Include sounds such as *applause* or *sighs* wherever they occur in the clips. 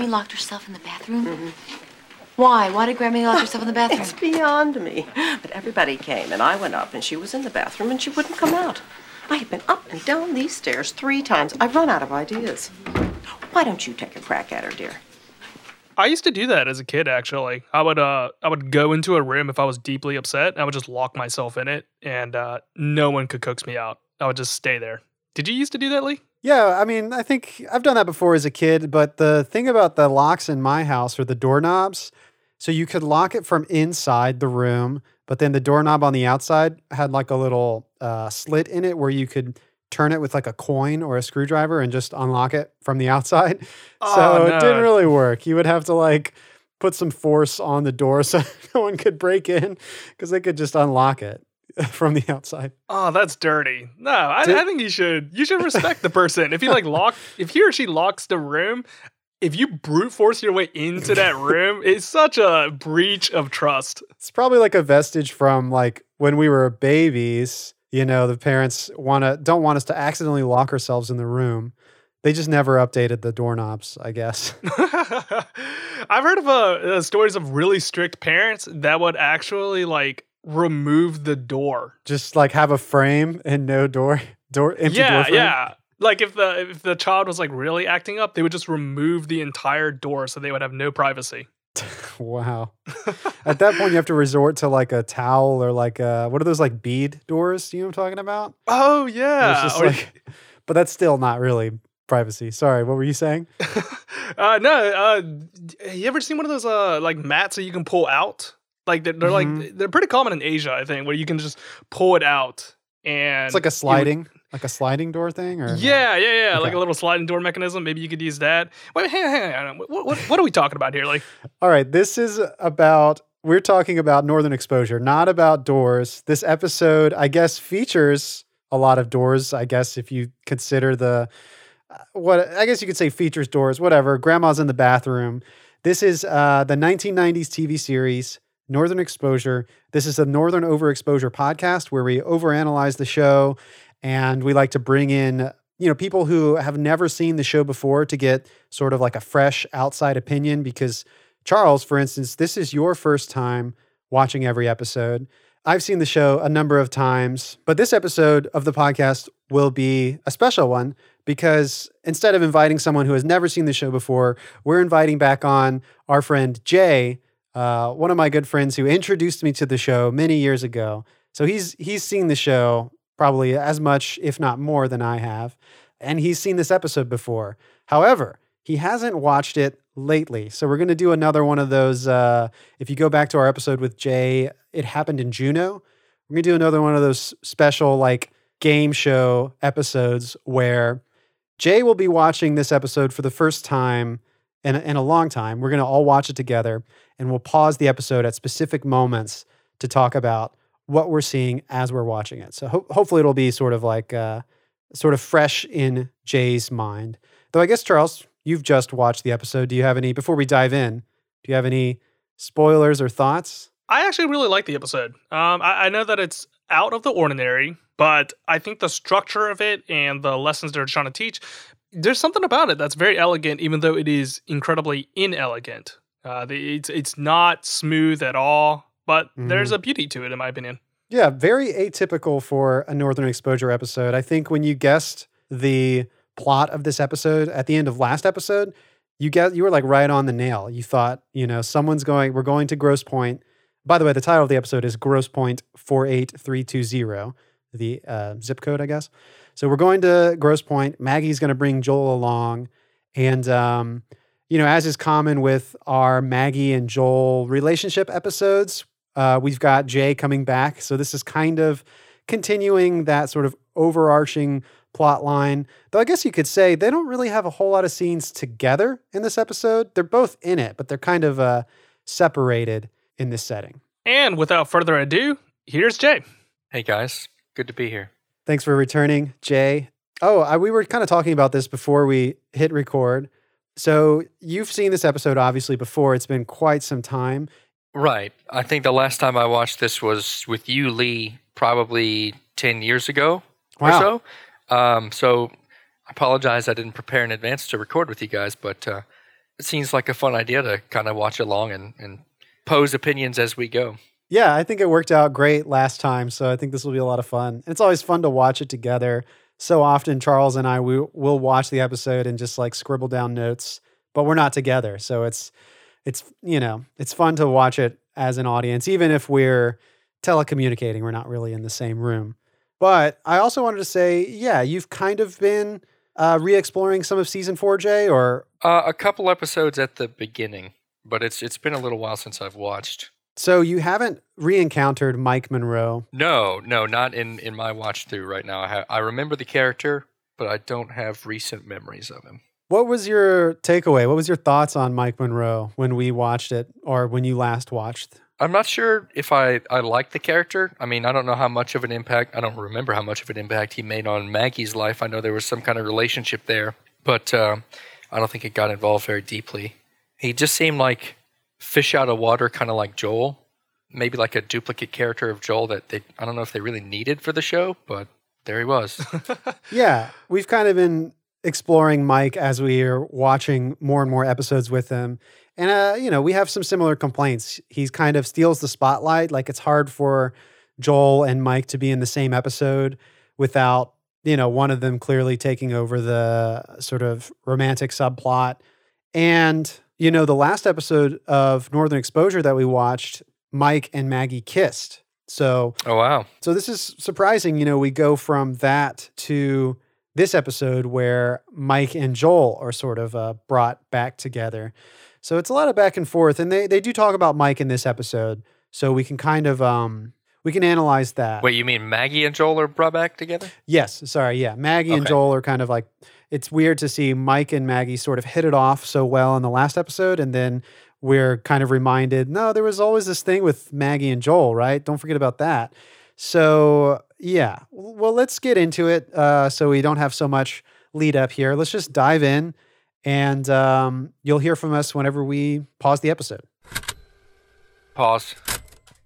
Grammy locked herself in the bathroom. Why? Why did Grammy lock herself in the bathroom? *laughs* It's beyond me. But everybody came, and I went up, and she was in the bathroom, and she wouldn't come out. I have been up and down these stairs three times. I've run out of ideas. Why don't you take a crack at her, dear? I used to do that as a kid. Actually, I would uh I would go into a room if I was deeply upset. I would just lock myself in it, and uh, no one could coax me out. I would just stay there. Did you used to do that, Lee? Yeah, I mean, I think I've done that before as a kid, but the thing about the locks in my house are the doorknobs. So you could lock it from inside the room, but then the doorknob on the outside had like a little uh, slit in it where you could turn it with like a coin or a screwdriver and just unlock it from the outside. *laughs* Oh, so no. it didn't really work. You would have to like put some force on the door *laughs* so no one could break in because they could just unlock it *laughs* from the outside. Oh, that's dirty. No, I, Did- I think you should. You should respect the person. If he like *laughs* lock, if he or she locks the room, if you brute force your way into that room, it's such a breach of trust. It's probably like a vestige from like when we were babies. You know, the parents want to don't want us to accidentally lock ourselves in the room. They just never updated the doorknobs, I guess. *laughs* I've heard of uh, uh, stories of really strict parents that would actually like remove the door. just like have a frame and no door, *laughs* door empty door yeah, frame. yeah. Like if the if the child was like really acting up, they would just remove the entire door so they would have no privacy. *laughs* Wow. At that point, you have to resort to like a towel or like a, what are those like bead doors? You know what I'm talking about? Oh yeah. just Or- like, *laughs* but that's still not really privacy. Sorry, what were you saying? uh, no, uh, you ever seen one of those uh like mats that you can pull out? Like they're, they're Mhm. like they're pretty common in Asia, I think, where you can just pull it out and It's like a sliding, like a sliding door thing, or? Yeah, yeah, yeah, like a little sliding door mechanism. Maybe you could use that. Wait, hang on, hang on. What, what, what are we talking about here? Like, *laughs* All right, this is about we're talking about northern exposure, not about doors. This episode, I guess, features a lot of doors. I guess if you consider the uh, what I guess you could say features doors, whatever. Grandma's in the bathroom. This is uh, the 1990s TV series Northern Exposure. This is a Northern Overexposure podcast where we overanalyze the show and we like to bring in you know people who have never seen the show before to get sort of like a fresh outside opinion because Charles, for instance, this is your first time watching every episode. I've seen the show a number of times, but this episode of the podcast will be a special one because instead of inviting someone who has never seen the show before, we're inviting back on our friend Jay, uh, one of my good friends who introduced me to the show many years ago. So he's he's seen the show probably as much, if not more, than I have, and he's seen this episode before. However, he hasn't watched it lately. So we're going to do another one of those. Uh, if you go back to our episode with Jay, it happened in Juneau. We're going to do another one of those special like game show episodes where Jay will be watching this episode for the first time in, in a long time. We're going to all watch it together and we'll pause the episode at specific moments to talk about what we're seeing as we're watching it. So ho- hopefully it'll be sort of like uh, sort of fresh in Jay's mind. Though I guess Charles, you've just watched the episode. Do you have any before we dive in? Do you have any spoilers or thoughts? I actually really like the episode. Um, I, I know that it's out of the ordinary, but I think the structure of it and the lessons they're trying to teach, there's something about it that's very elegant, even though it is incredibly inelegant. Uh, the, it's it's not smooth at all, but there's a beauty to it, in my opinion. Yeah, very atypical for a Northern Exposure episode. I think when you guessed the plot of this episode at the end of last episode, you get you were like right on the nail. You thought, you know, someone's going, we're going to Grosse Pointe. By the way, the title of the episode is Grosse Pointe 48320, the uh, zip code, I guess. So we're going to Grosse Pointe. Maggie's going to bring Joel along. And, um, you know, as is common with our Maggie and Joel relationship episodes, uh, we've got Jay coming back. So this is kind of continuing that sort of overarching plot line. Though I guess you could say they don't really have a whole lot of scenes together in this episode. They're both in it, but they're kind of uh, separated in this setting. And without further ado, here's Jay. Hey guys, good to be here. Thanks for returning, Jay. Oh, I, we were kind of talking about this before we hit record. So you've seen this episode obviously before. It's been quite some time. Right. I think the last time I watched this was with you, Lee, probably 10 years ago Wow. or so. Um, so I apologize I didn't prepare in advance to record with you guys, but uh, it seems like a fun idea to kind of watch along and, and pose opinions as we go. Yeah, I think it worked out great last time, so I think this will be a lot of fun. It's always fun to watch it together. So often, Charles and I we will watch the episode and just like scribble down notes, but we're not together. So it's it's you know it's fun to watch it as an audience, even if we're telecommunicating. We're not really in the same room. But I also wanted to say, yeah, you've kind of been uh, re-exploring some of season four, Jay, or Uh, a couple episodes at the beginning, but it's it's been a little while since I've watched. So you haven't re-encountered Mike Monroe. No, no, not in in my watch through right now. I ha- I remember the character, but I don't have recent memories of him. What was your takeaway? What was your thoughts on Mike Monroe when we watched it, or when you last watched? I'm not sure if I, I like the character. I mean, I don't know how much of an impact, I don't remember how much of an impact he made on Maggie's life. I know there was some kind of relationship there, but uh, I don't think it got involved very deeply. He just seemed like fish out of water, kind of like Joel. Maybe like a duplicate character of Joel that they, I don't know if they really needed for the show, but there he was. *laughs* Yeah, we've kind of been exploring Mike as we are watching more and more episodes with him. And, uh, you know, we have some similar complaints. He's kind of steals the spotlight. Like it's hard for Joel and Mike to be in the same episode without, you know, one of them clearly taking over the sort of romantic subplot. And, you know, the last episode of Northern Exposure that we watched, Mike and Maggie kissed. So, oh, wow. so this is surprising. You know, we go from that to this episode where Mike and Joel are sort of uh, brought back together. So it's a lot of back and forth, and they they do talk about Mike in this episode, so we can kind of um we can analyze that. Wait, you mean Maggie and Joel are brought back together? Yes, sorry, yeah. Maggie and Joel are kind of like it's weird to see Mike and Maggie sort of hit it off so well in the last episode, and then we're kind of reminded, no, there was always this thing with Maggie and Joel, right? Don't forget about that. So yeah, well, let's get into it. Uh, so we don't have so much lead up here. Let's just dive in, and um, you'll hear from us whenever we pause the episode. Pause.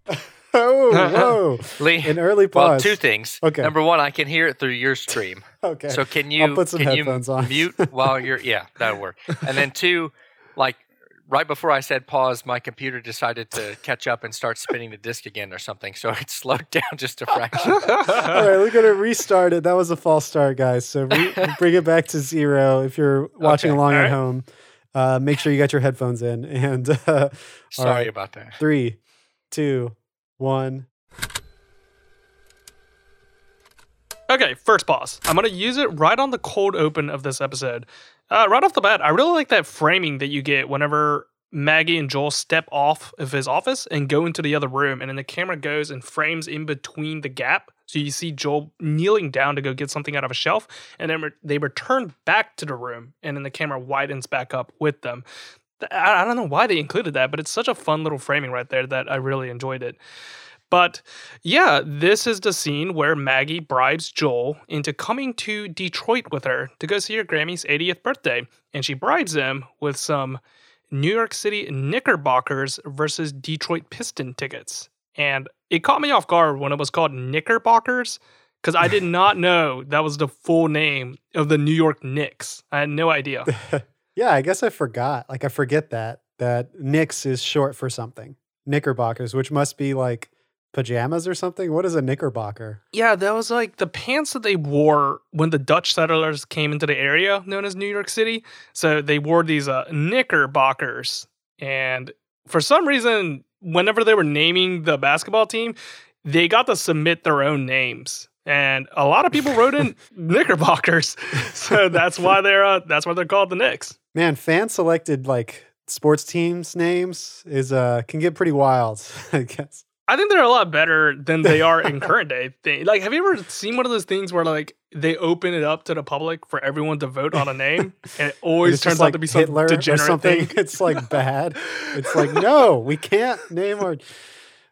*laughs* *laughs* Oh, whoa! *laughs* Lee, An early pause. well, two things. Okay. Number one, I can hear it through your stream. *laughs* Okay. So can you I'll put some can headphones you on. mute while you're yeah that'll work. And then two, like right before I said pause, my computer decided to catch up and start spinning the disk again or something. So it slowed down just a fraction. All right, we're gonna restart it. That was a false start, guys. So re- bring it back to zero. If you're watching Okay, along at right. home, uh, make sure you got your headphones in. And uh, Sorry right, about that. three, two, one. Okay, first pause. I'm gonna use it right on the cold open of this episode. Uh, right off the bat, I really like that framing that you get whenever Maggie and Joel step off of his office and go into the other room, and then the camera goes and frames in between the gap. So you see Joel kneeling down to go get something out of a shelf, and then re- they return back to the room, and then the camera widens back up with them. I I don't know why they included that, but it's such a fun little framing right there that I really enjoyed it. But yeah, this is the scene where Maggie bribes Joel into coming to Detroit with her to go see her Grammy's 80th birthday. And she bribes him with some New York City Knickerbockers versus Detroit Piston tickets. And it caught me off guard when it was called Knickerbockers because I did *laughs* not know that was the full name of the New York Knicks. I had no idea. *laughs* Yeah, I guess I forgot. Like I forget that that Knicks is short for something. Knickerbockers, which must be like pajamas or something. What is a knickerbocker? Yeah, that was like the pants that they wore when the Dutch settlers came into the area known as New York City. So they wore these uh, knickerbockers. And for some reason, whenever they were naming the basketball team, they got to submit their own names. And a lot of people wrote in *laughs* knickerbockers. So that's why they're uh, that's why they're called the Knicks. Man, fan selected like sports teams names is uh can get pretty wild, *laughs* I guess. I think they're a lot better than they are in *laughs* current day. Thing. Like, have you ever seen one of those things where like they open it up to the public for everyone to vote on a name, *laughs* and it always turns just out to be some Hitler or degenerate something. thing. It's like bad. It's like no, we can't name our.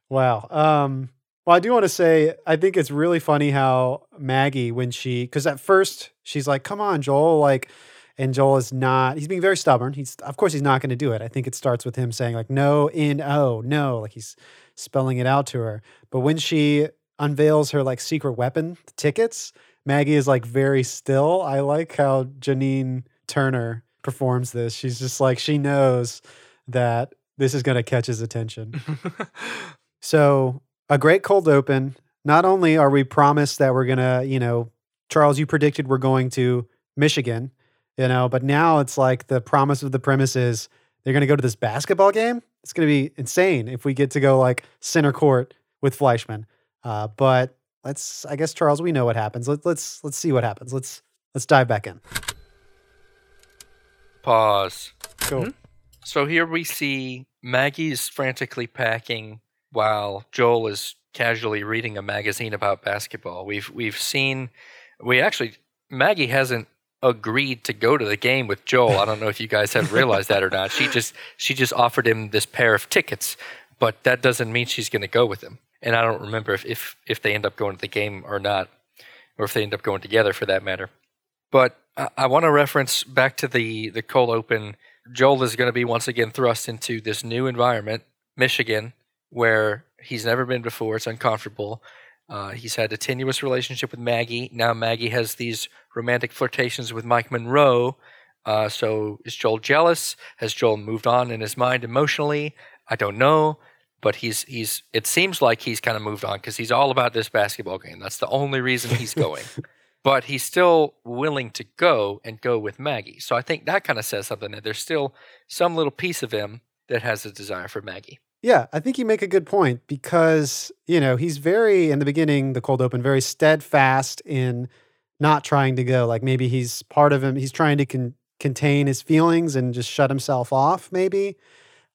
Wow. Um. Well, I do want to say I think it's really funny how Maggie, when she, because at first she's like, "Come on, Joel," like, and Joel is not. He's being very stubborn. He's of course he's not going to do it. I think it starts with him saying like, "No, N O, no," like he's spelling it out to her. But when she unveils her like secret weapon, the tickets, Maggie is like very still. I like how Janine Turner performs this. She's just like she knows that this is going to catch his attention. *laughs* so, a great cold open. Not only are we promised that we're going to, you know, Charles, you predicted we're going to Michigan, you know, but now it's like the promise of the premise is they're going to go to this basketball game. It's going to be insane if we get to go like center court with Fleischman. Uh, but let's, I guess, Charles, we know what happens. Let, let's let's see what happens. Let's let's dive back in. Pause. Cool. So here we see Maggie's frantically packing while Joel is casually reading a magazine about basketball. We've we've seen we actually Maggie hasn't agreed to go to the game with Joel. I don't know if you guys have realized that or not. She just she just offered him this pair of tickets, but that doesn't mean she's going to go with him. And I don't remember if, if if they end up going to the game or not, or if they end up going together for that matter. But I, I want to reference back to the the cold open. Joel is going to be once again thrust into this new environment, Michigan, where he's never been before. It's uncomfortable. Uh, he's had a tenuous relationship with Maggie. Now Maggie has these romantic flirtations with Mike Monroe. Uh, so is Joel jealous? Has Joel moved on in his mind emotionally? I don't know, but he's he's. It seems like he's kind of moved on because he's all about this basketball game. That's the only reason he's going. *laughs* but he's still willing to go and go with Maggie. So I think that kind of says something that there's still some little piece of him that has a desire for Maggie. Yeah, I think you make a good point because, you know, he's very, in the beginning, the cold open, very steadfast in not trying to go. Like maybe he's part of him, he's trying to con- contain his feelings and just shut himself off, maybe.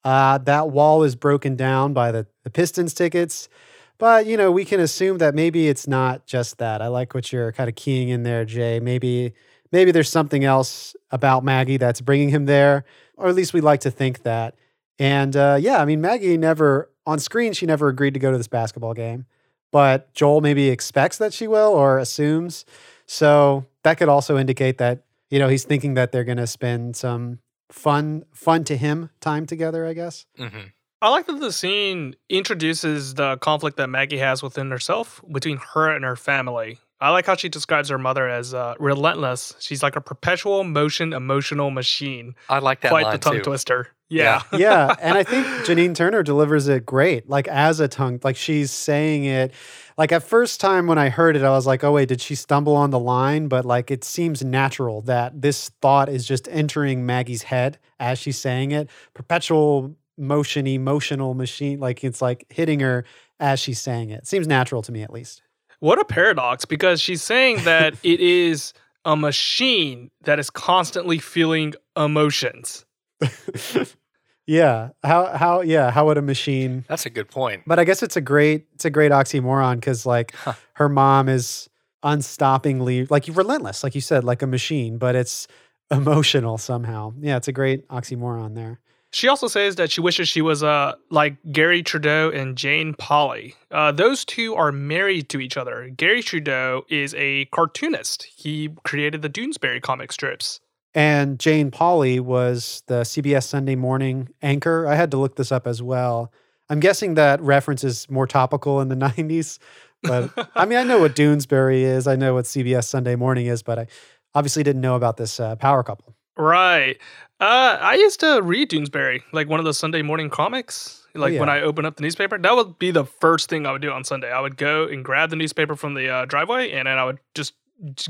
Uh, that wall is broken down by the, the Pistons tickets. But, you know, we can assume that maybe it's not just that. I like what you're kind of keying in there, Jay. Maybe maybe there's something else about Maggie that's bringing him there, or at least we like to think that. And uh, yeah, I mean, Maggie never, on screen, she never agreed to go to this basketball game, but Joel maybe expects that she will or assumes. So that could also indicate that, you know, he's thinking that they're going to spend some fun, fun to him time together, I guess. Mm-hmm. I like that the scene introduces the conflict that Maggie has within herself between her and her family. I like how she describes her mother as uh, relentless. She's like a perpetual motion emotional machine. I like that Quite line the tongue too. twister. Yeah. yeah, *laughs* and I think Janine Turner delivers it great. Like as a tongue, like she's saying it. Like at first time when I heard it, I was like, "Oh wait, did she stumble on the line?" But like it seems natural that this thought is just entering Maggie's head as she's saying it. Perpetual motion, emotional machine. Like it's like hitting her as she's saying it. Seems natural to me, at least. What a paradox because she's saying that *laughs* it is a machine that is constantly feeling emotions. *laughs* yeah. How how yeah, how would a machine That's a good point. But I guess it's a great it's a great oxymoron because like Huh. her mom is unstoppingly like relentless, like you said, like a machine, but it's emotional somehow. Yeah, it's a great oxymoron there. She also says that she wishes she was uh, like Garry Trudeau and Jane Pauley. Uh, those two are married to each other. Garry Trudeau is a cartoonist. He created the Doonesbury comic strips. And Jane Pauley was the CBS Sunday morning anchor. I had to look this up as well. I'm guessing that reference is more topical in the *laughs* 90s. But I mean, I know what Doonesbury is. I know what CBS Sunday morning is, but I obviously didn't know about this uh, power couple. Right. Uh, I used to read Doonesbury, like one of those Sunday morning comics. Like when yeah. I open up the newspaper, that would be the first thing I would do on Sunday. I would go and grab the newspaper from the uh, driveway, and then I would just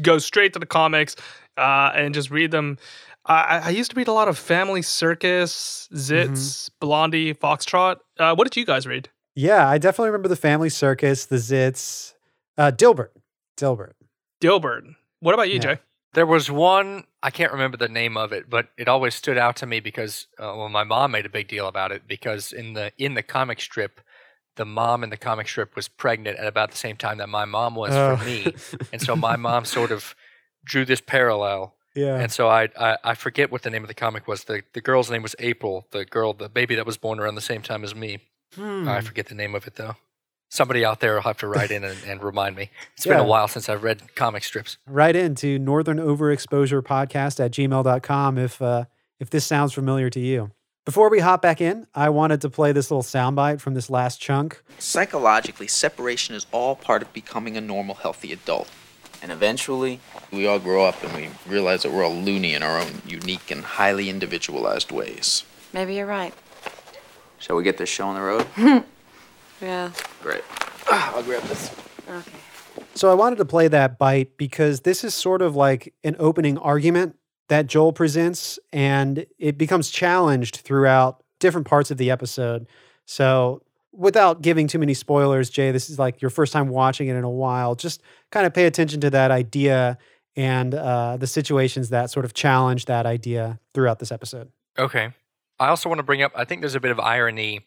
go straight to the comics uh, and just read them. I, I used to read a lot of Family Circus, Zits, Blondie, Foxtrot. Uh, what did you guys read? Yeah, I definitely remember the Family Circus, the Zits, uh, Dilbert. Dilbert. Dilbert. What about you, Yeah. Jay? There was one I can't remember the name of it, but it always stood out to me because uh, well, my mom made a big deal about it because in the in the comic strip, the mom in the comic strip was pregnant at about the same time that my mom was Oh. for me, *laughs* and so my mom sort of drew this parallel. yeah. And so I, I I forget what the name of the comic was. the The girl's name was April. The girl, the baby that was born around the same time as me. Hmm. I forget the name of it though. Somebody out there will have to write in and, and remind me. It's been a while since I've read comic strips. Write into northern overexposure podcast at gmail.com if uh, if this sounds familiar to you. Before we hop back in, I wanted to play this little soundbite from this last chunk. Psychologically, separation is all part of becoming a normal, healthy adult. And eventually, we all grow up and we realize that we're all loony in our own unique and highly individualized ways. Maybe you're right. Shall we get this show on the road? *laughs* Yeah. Great. Ah, I'll grab this. Okay. So I wanted to play that bite because this is sort of like an opening argument that Joel presents, and it becomes challenged throughout different parts of the episode. So without giving too many spoilers, Jay, this is like your first time watching it in a while. Just kind of pay attention to that idea and uh, the situations that sort of challenge that idea throughout this episode. Okay. I also want to bring up I think there's a bit of irony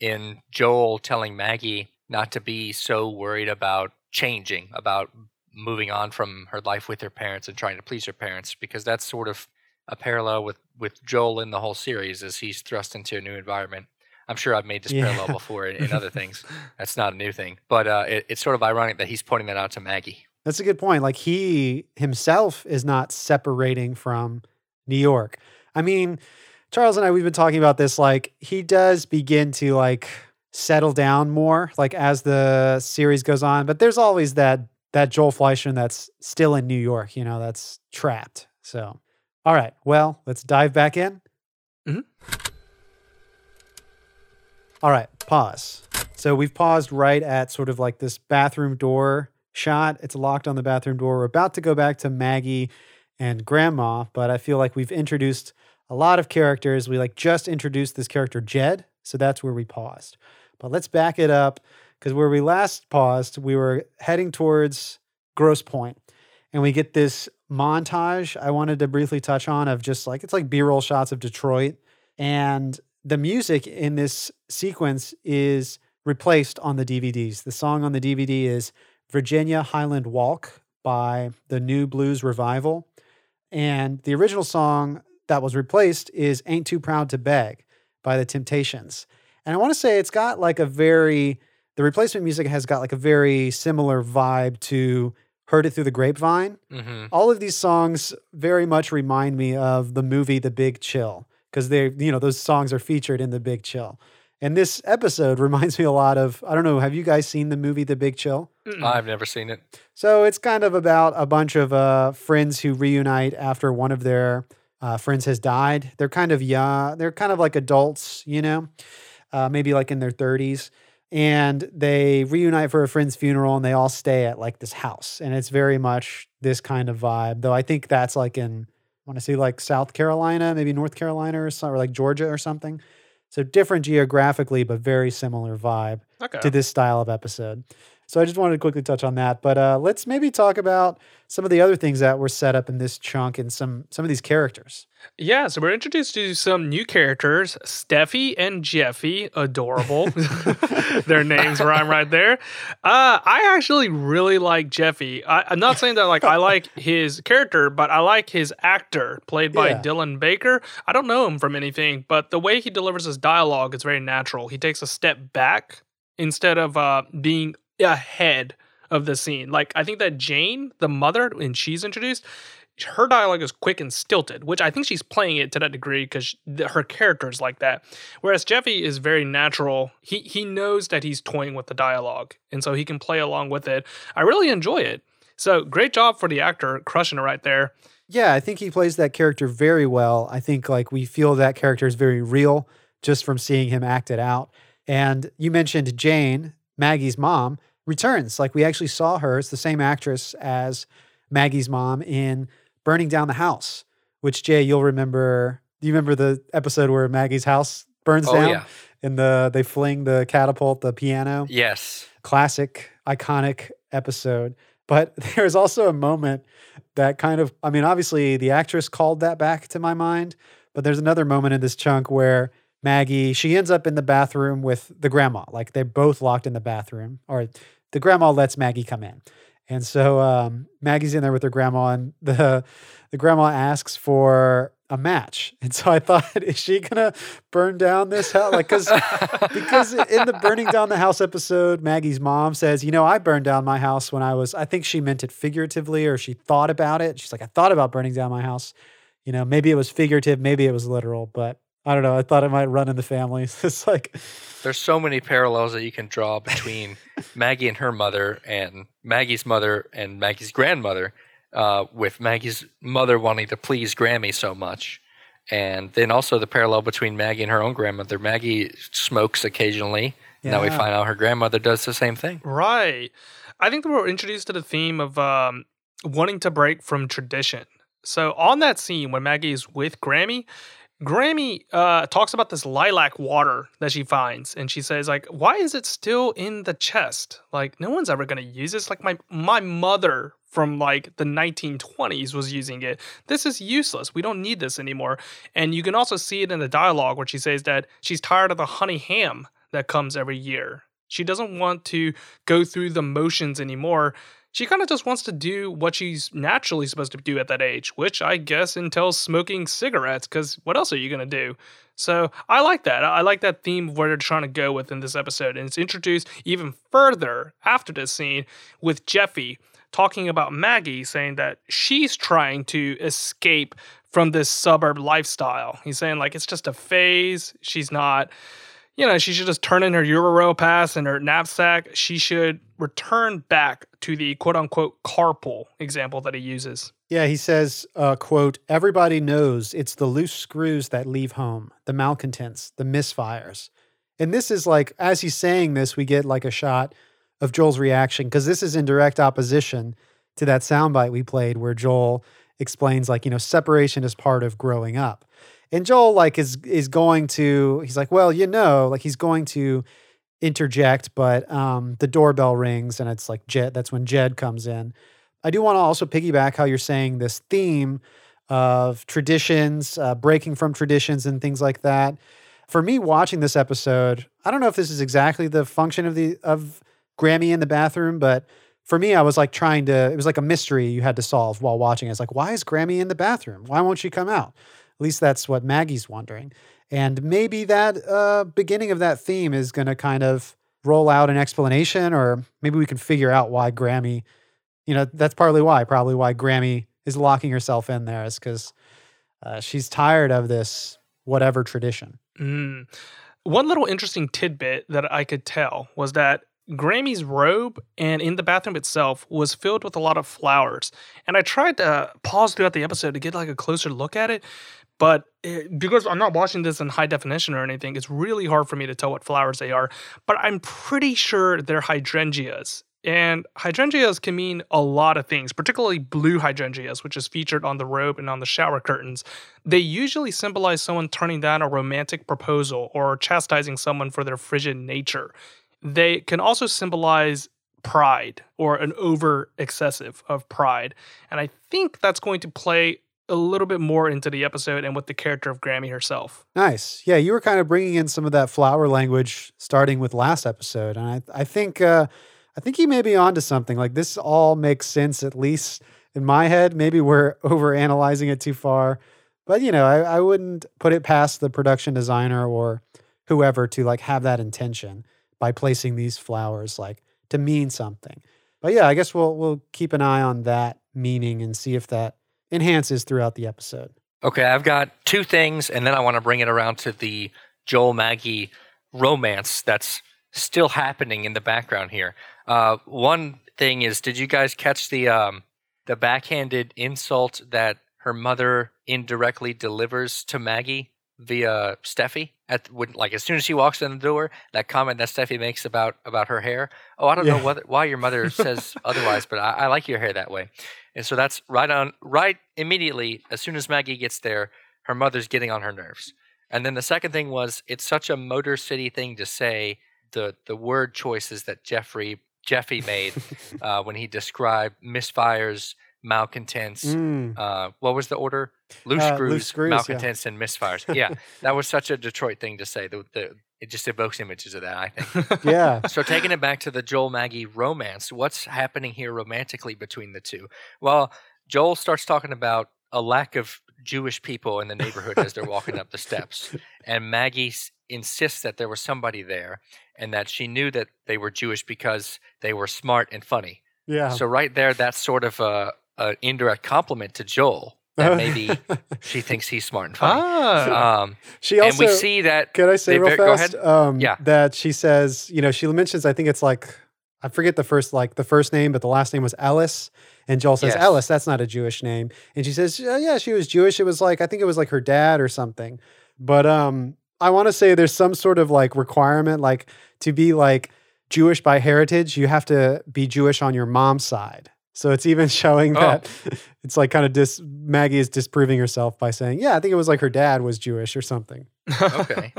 in Joel telling Maggie not to be so worried about changing, about moving on from her life with her parents and trying to please her parents, because that's sort of a parallel with, with Joel in the whole series as he's thrust into a new environment. I'm sure I've made this Yeah. parallel before in, in other *laughs* things. That's not a new thing. But uh, it, it's sort of ironic that he's pointing that out to Maggie. That's a good point. Like he himself is not separating from New York. I mean, Charles and I we've been talking about this like he does begin to like settle down more like as the series goes on, but there's always that that Joel Fleischman that's still in New York, you know, that's trapped. So, all right. Well, let's dive back in. Mhm. All right, pause. So we've paused right at sort of like this bathroom door shot. It's locked on the bathroom door. We're about to go back to Maggie and Grandma, but I feel like we've introduced a lot of characters. We like just introduced this character Jed, so that's where we paused. But let's back it up because where we last paused, we were heading towards Grosse Pointe, and we get this montage I wanted to briefly touch on of just like it's like B-roll shots of Detroit and the music in this sequence is replaced on the DVDs. The song on the DVD is Virginia Highland Walk by the New Blues Revival. And the original song that was replaced is Ain't Too Proud to Beg by the Temptations. And I want to say it's got like a very, the replacement music has got like a very similar vibe to Heard It Through the Grapevine Mm-hmm. all of these songs very much remind me of the movie The Big Chill because they, you know, those songs are featured in The Big Chill. And this episode *laughs* reminds me a lot of, I don't know, have you guys seen the movie The Big Chill? Mm-mm. I've never seen it. So it's kind of about a bunch of uh, friends who reunite after one of their uh, friends has died. They're kind of young, they're kind of like adults, you know, uh, maybe like in their 30s. And they reunite for a friend's funeral and they all stay at like this house. And it's very much this kind of vibe, though I think that's like in, I want to say like South Carolina, maybe North Carolina or, some, or like Georgia or something. So different geographically, but very similar vibe okay. to this style of episode. So I just wanted to quickly touch on that. But uh, let's maybe talk about some of the other things that were set up in this chunk and some some of these characters. Yeah, so we're introduced to some new characters, Steffi and Jeffy, adorable. *laughs* Their names rhyme right there. Uh, I actually really like Jeffy. I, I'm not saying that like I like *laughs* his character, but I like his actor, played by Yeah. Dylan Baker. I don't know him from anything, but the way he delivers his dialogue is very natural. He takes a step back instead of uh, being ahead of the scene. Like I think that Jane, the mother, when she's introduced, her dialogue is quick and stilted, which I think she's playing it to that degree because her character is like that. Whereas Jeffy is very natural. He he knows that he's toying with the dialogue, and so he can play along with it. I really enjoy it. So great job for the actor, crushing it right there. Yeah, I think he plays that character very well. I think like we feel that character is very real just from seeing him act it out. And you mentioned Jane, Maggie's mom, returns. Like we actually saw her. It's the same actress as Maggie's mom in Burning Down the House, which Jay, you'll remember. Do you remember the episode where Maggie's house burns Oh down yeah. and the they fling the catapult, the piano? Yes. classic, iconic episode. But *laughs* there's also a moment that kind of, I mean, obviously the actress called that back to my mind, but there's another moment in this chunk where Maggie, she ends up in the bathroom with the grandma. Like they're both locked in the bathroom, or the grandma lets Maggie come in. And so um, Maggie's in there with her grandma, and the the grandma asks for a match. *laughs* And so I thought, *laughs* is she gonna burn down this house? Like, because *laughs* because in the burning down the house episode, Maggie's mom says, "You know, I burned down my house when I was. I think she meant it figuratively, or she thought about it. She's like, I thought about burning down my house. You know, maybe it was figurative, maybe it was literal, but I don't know. I thought it might run in the family. *laughs* It's like, There's so many parallels that you can draw between *laughs* Maggie and her mother and Maggie's mother and Maggie's grandmother, uh, with Maggie's mother wanting to please Grammy so much. And then also the parallel between Maggie and her own grandmother. Maggie smokes occasionally. Now we find out her grandmother does the same thing. Right. I think that we're introduced to the theme of um, wanting to break from tradition. So on that scene when Maggie is with Grammy, Grammy uh, talks about this lilac water that she finds, and she says, "Like, why is it still in the chest? Like, no one's ever gonna use this. Like, my my mother from like the 1920s was using it. This is useless. We don't need this anymore." And you can also see it in the dialogue where she says that she's tired of the honey ham that comes every year. She doesn't want to go through the motions anymore. She kind of just wants to do what she's naturally supposed to do at that age, which I guess entails smoking cigarettes, because what else are you going to do? So I like that. I like that theme of where they're trying to go with in this episode. And it's introduced even further after this scene with Jeffy talking about Maggie, saying that she's trying to escape from this suburb lifestyle. He's saying, like, it's just a phase. She's not you know, she should just turn in her Euro pass and her knapsack. She should return back to the quote unquote carpool example that he uses. yeah, he says, uh, quote, everybody knows it's the loose screws that leave home, the malcontents, the misfires. And this is like, as he's saying this, we get like a shot of Joel's reaction because this is in direct opposition to that soundbite we played where Joel explains like, you know, separation is part of growing up. And Joel like is is going to he's like, well, you know, like he's going to interject, but um the doorbell rings and it's like Jed that's when Jed comes in. I do want to also piggyback how you're saying this theme of traditions, uh, breaking from traditions and things like that. For me watching this episode, I don't know if this is exactly the function of the of Grammy in the bathroom, but for me, I was like trying to, it was like a mystery you had to solve while watching. It's like, why is Grammy in the bathroom? Why won't she come out? At least that's what Maggie's wondering. And maybe that uh, beginning of that theme is going to kind of roll out an explanation, or maybe we can figure out why Grammy, you know, that's partly why, probably why Grammy is locking herself in there, is because uh, she's tired of this whatever tradition. Mm. One little interesting tidbit that I could tell was that Grammy's robe and in the bathroom itself was filled with a lot of flowers. And I tried to pause throughout the episode to get like a closer look at it, but it, because I'm not watching this in high definition or anything, it's really hard for me to tell what flowers they are. But I'm pretty sure they're hydrangeas. And hydrangeas can mean a lot of things, particularly blue hydrangeas, which is featured on the robe and on the shower curtains. They usually symbolize someone turning down a romantic proposal or chastising someone for their frigid nature. They can also symbolize pride or an over excessive of pride. And I think that's going to play a little bit more into the episode and with the character of Grammy herself. Nice. Yeah, you were kind of bringing in some of that flower language starting with last episode, and I I think uh, I think you may be onto something. Like this all makes sense, at least in my head. Maybe we're *laughs* over analyzing it too far, but you know, I, I wouldn't put it past the production designer or whoever to like have that intention by placing these flowers like to mean something. But yeah, I guess we'll we'll keep an eye on that meaning and see if that enhances throughout the episode. Okay, I've got two things, and then I want to bring it around to the Joel Maggie romance that's still happening in the background here. Uh, one thing is, did you guys catch the um, the backhanded insult that her mother indirectly delivers to Maggie via Steffi? At when, like as soon as she walks in the door, that comment that Steffi makes about about her hair. Oh, I don't know what, why your mother says *laughs* otherwise, but I, I like your hair that way. And so that's right on, right immediately as soon as Maggie gets there, her mother's getting on her nerves. And then the second thing was, it's such a Motor City thing to say. The the word choices that Jeffrey Jeffy made *laughs* uh, when he described misfires, malcontents. Mm. Uh, what was the order? Loose Uh, screws, loose screws, yeah. malcontents, and misfires. Yeah, that was such a Detroit thing to say. The, the, it just evokes images of that. I think. Yeah. So taking it back to the Joel Maggie romance, what's happening here romantically between the two? Well, Joel starts talking about a lack of Jewish people in the neighborhood as they're walking up the steps, and Maggie insists that there was somebody there and that she knew that they were Jewish because they were smart and funny. Yeah. So right there, that's sort of a, a indirect compliment to Joel that maybe *laughs* she thinks he's smart and funny. Ah. Um, she also and we see that. Can I say real ver- go fast? ahead. Um, Yeah. That she says, you know, she mentions, I think it's like, I forget the first, like the first name, but the last name was Ellis. And Joel says, Yes. Ellis, that's not a Jewish name. And she says, "Yeah, yeah, she was Jewish. It was like, I think it was like her dad or something. But um, I want to say there's some sort of like requirement, like to be like Jewish by heritage, you have to be Jewish on your mom's side. So it's even *laughs* showing Oh. that *laughs* it's like kind of dis Maggie is disproving herself by saying, yeah, I think it was like her dad was Jewish or something. *laughs* Okay.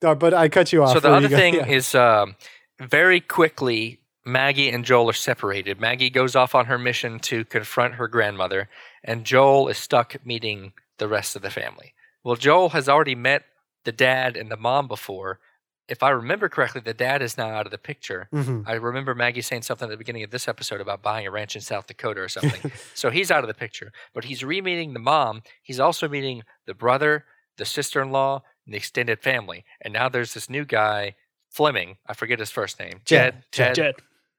But I cut you off. So the other thing yeah. is um, very quickly, Maggie and Joel are separated. Maggie goes off on her mission to confront her grandmother, and Joel is stuck meeting the rest of the family. Well, Joel has already met the dad and the mom before. If I remember correctly, the dad is now out of the picture. Mhm. I remember Maggie saying something at the beginning of this episode about buying a ranch in South Dakota or something. *laughs* so he's out of the picture. But he's re meeting the mom. He's also meeting the brother, the sister in law, and the extended family. And now there's this new guy, Fleming. I forget his first name. Jed. Jed. Jed, Jed.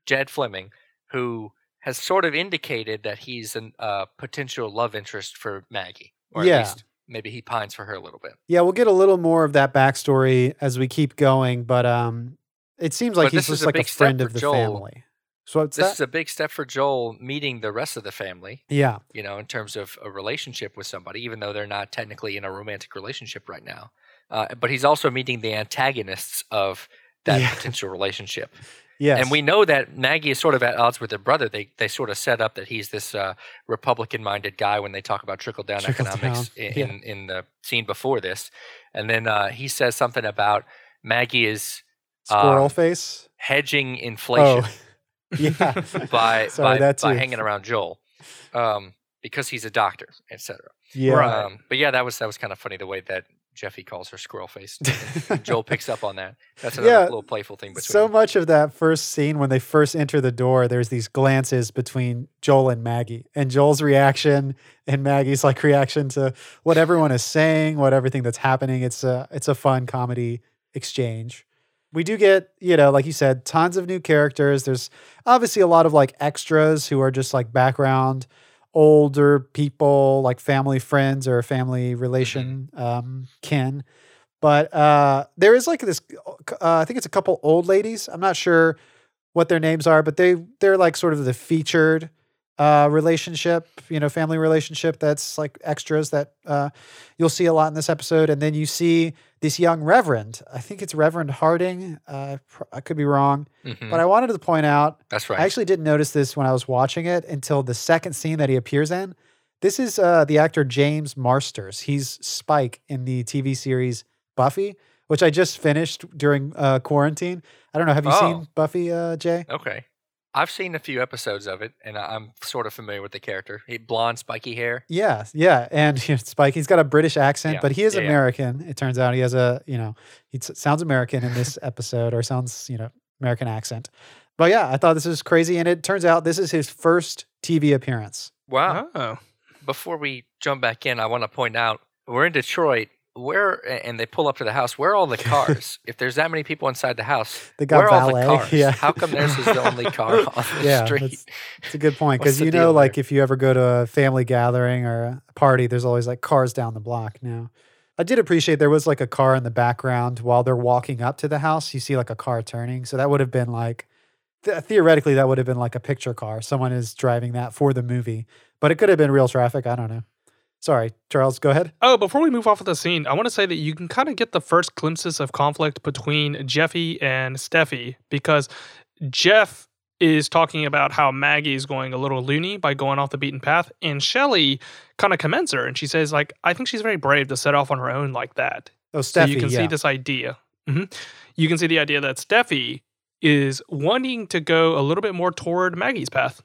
Jed Fleming, who has sort of indicated that he's a uh, potential love interest for Maggie. Or Yeah. at least maybe he pines for her a little bit. Yeah, we'll get a little more of that backstory as we keep going, but um, it seems like But he's just a like a friend of the Joel. family. So this that? is a big step for Joel meeting the rest of the family. yeah, you know, in terms of a relationship with somebody, even though they're not technically in a romantic relationship right now. Uh, but he's also meeting the antagonists of that Yeah. potential relationship. Yes, And we know that Maggie is sort of at odds with her brother. They they sort of set up that he's this uh, Republican-minded guy when they talk about trickle-down Trickle-down, economics in, yeah. in in the scene before this. And then uh, he says something about Maggie is squirrel um, face. hedging inflation Oh, *laughs* yeah. *laughs* by Sorry, by, by hanging around Joel um, because he's a doctor, etc. yeah. Um, but yeah, that was that was kind of funny the way that Jeffy calls her squirrel face. *laughs* Joel picks up on that. That's another Yeah, little playful thing between So them. much of that first scene when they first enter the door, there's these glances between Joel and Maggie, and Joel's reaction and Maggie's like reaction to what everyone is saying, what everything that's happening. It's a it's a fun comedy exchange. We do get, you know, like you said, tons of new characters. There's obviously a lot of like extras who are just like background, older people, like family friends or family relation um, kin. But uh, there is like this, uh, I think it's a couple old ladies. I'm not sure what their names are, but they they're like sort of the featured uh, relationship, you know, family relationship that's like extras that uh, you'll see a lot in this episode. And then you see this young Reverend. I think it's Reverend Harding. Uh, I could be wrong, Mhm. but I wanted to point out That's right. I actually didn't notice this when I was watching it until the second scene that he appears in. This is uh, the actor James Marsters. He's Spike in the TV series Buffy, which I just finished during uh, quarantine. I don't know. Have you Oh. seen Buffy, uh, Jay? okay. I've seen a few episodes of it, and I- I'm sort of familiar with the character. He blonde, spiky hair. Yeah, yeah. And you know, Spike, he's got a British accent, Yeah, but he is yeah, yeah. American. It turns out he has a, you know, he sounds American in this episode or sounds, you know, American accent. But yeah, I thought this was crazy. And it turns out this is his first TV appearance. Wow. Oh. Before we jump back in, I want to point out we're in Detroit. Where and they pull up to the house. Where are all the *laughs* cars? if there's that many people inside the house, They got where are all the cars? *laughs* yeah. How come theirs is the only car *laughs* on the Yeah, street? that's- It's a good point because you know, there? like if you ever go to a family gathering or a party, there's always like cars down the block now. I did appreciate there was like a car in the background while they're walking up to the house. You see like a car turning, so that would have been like th- theoretically that would have been like a picture car. Someone is driving that for the movie, but it could have been real traffic. I don't know. Sorry, Charles. Go ahead. Oh, before we move off of the scene, I want to say that you can kind of get the first glimpses of conflict between Jeffy and Steffi because Jeff is talking about how Maggie is going a little loony by going off the beaten path, and Shelly kind of commends her and she says, like, I think she's very brave to set off on her own like that. Oh, So you can yeah. see this idea. hmm You can see the idea that Steffi is wanting to go a little bit more toward Maggie's path.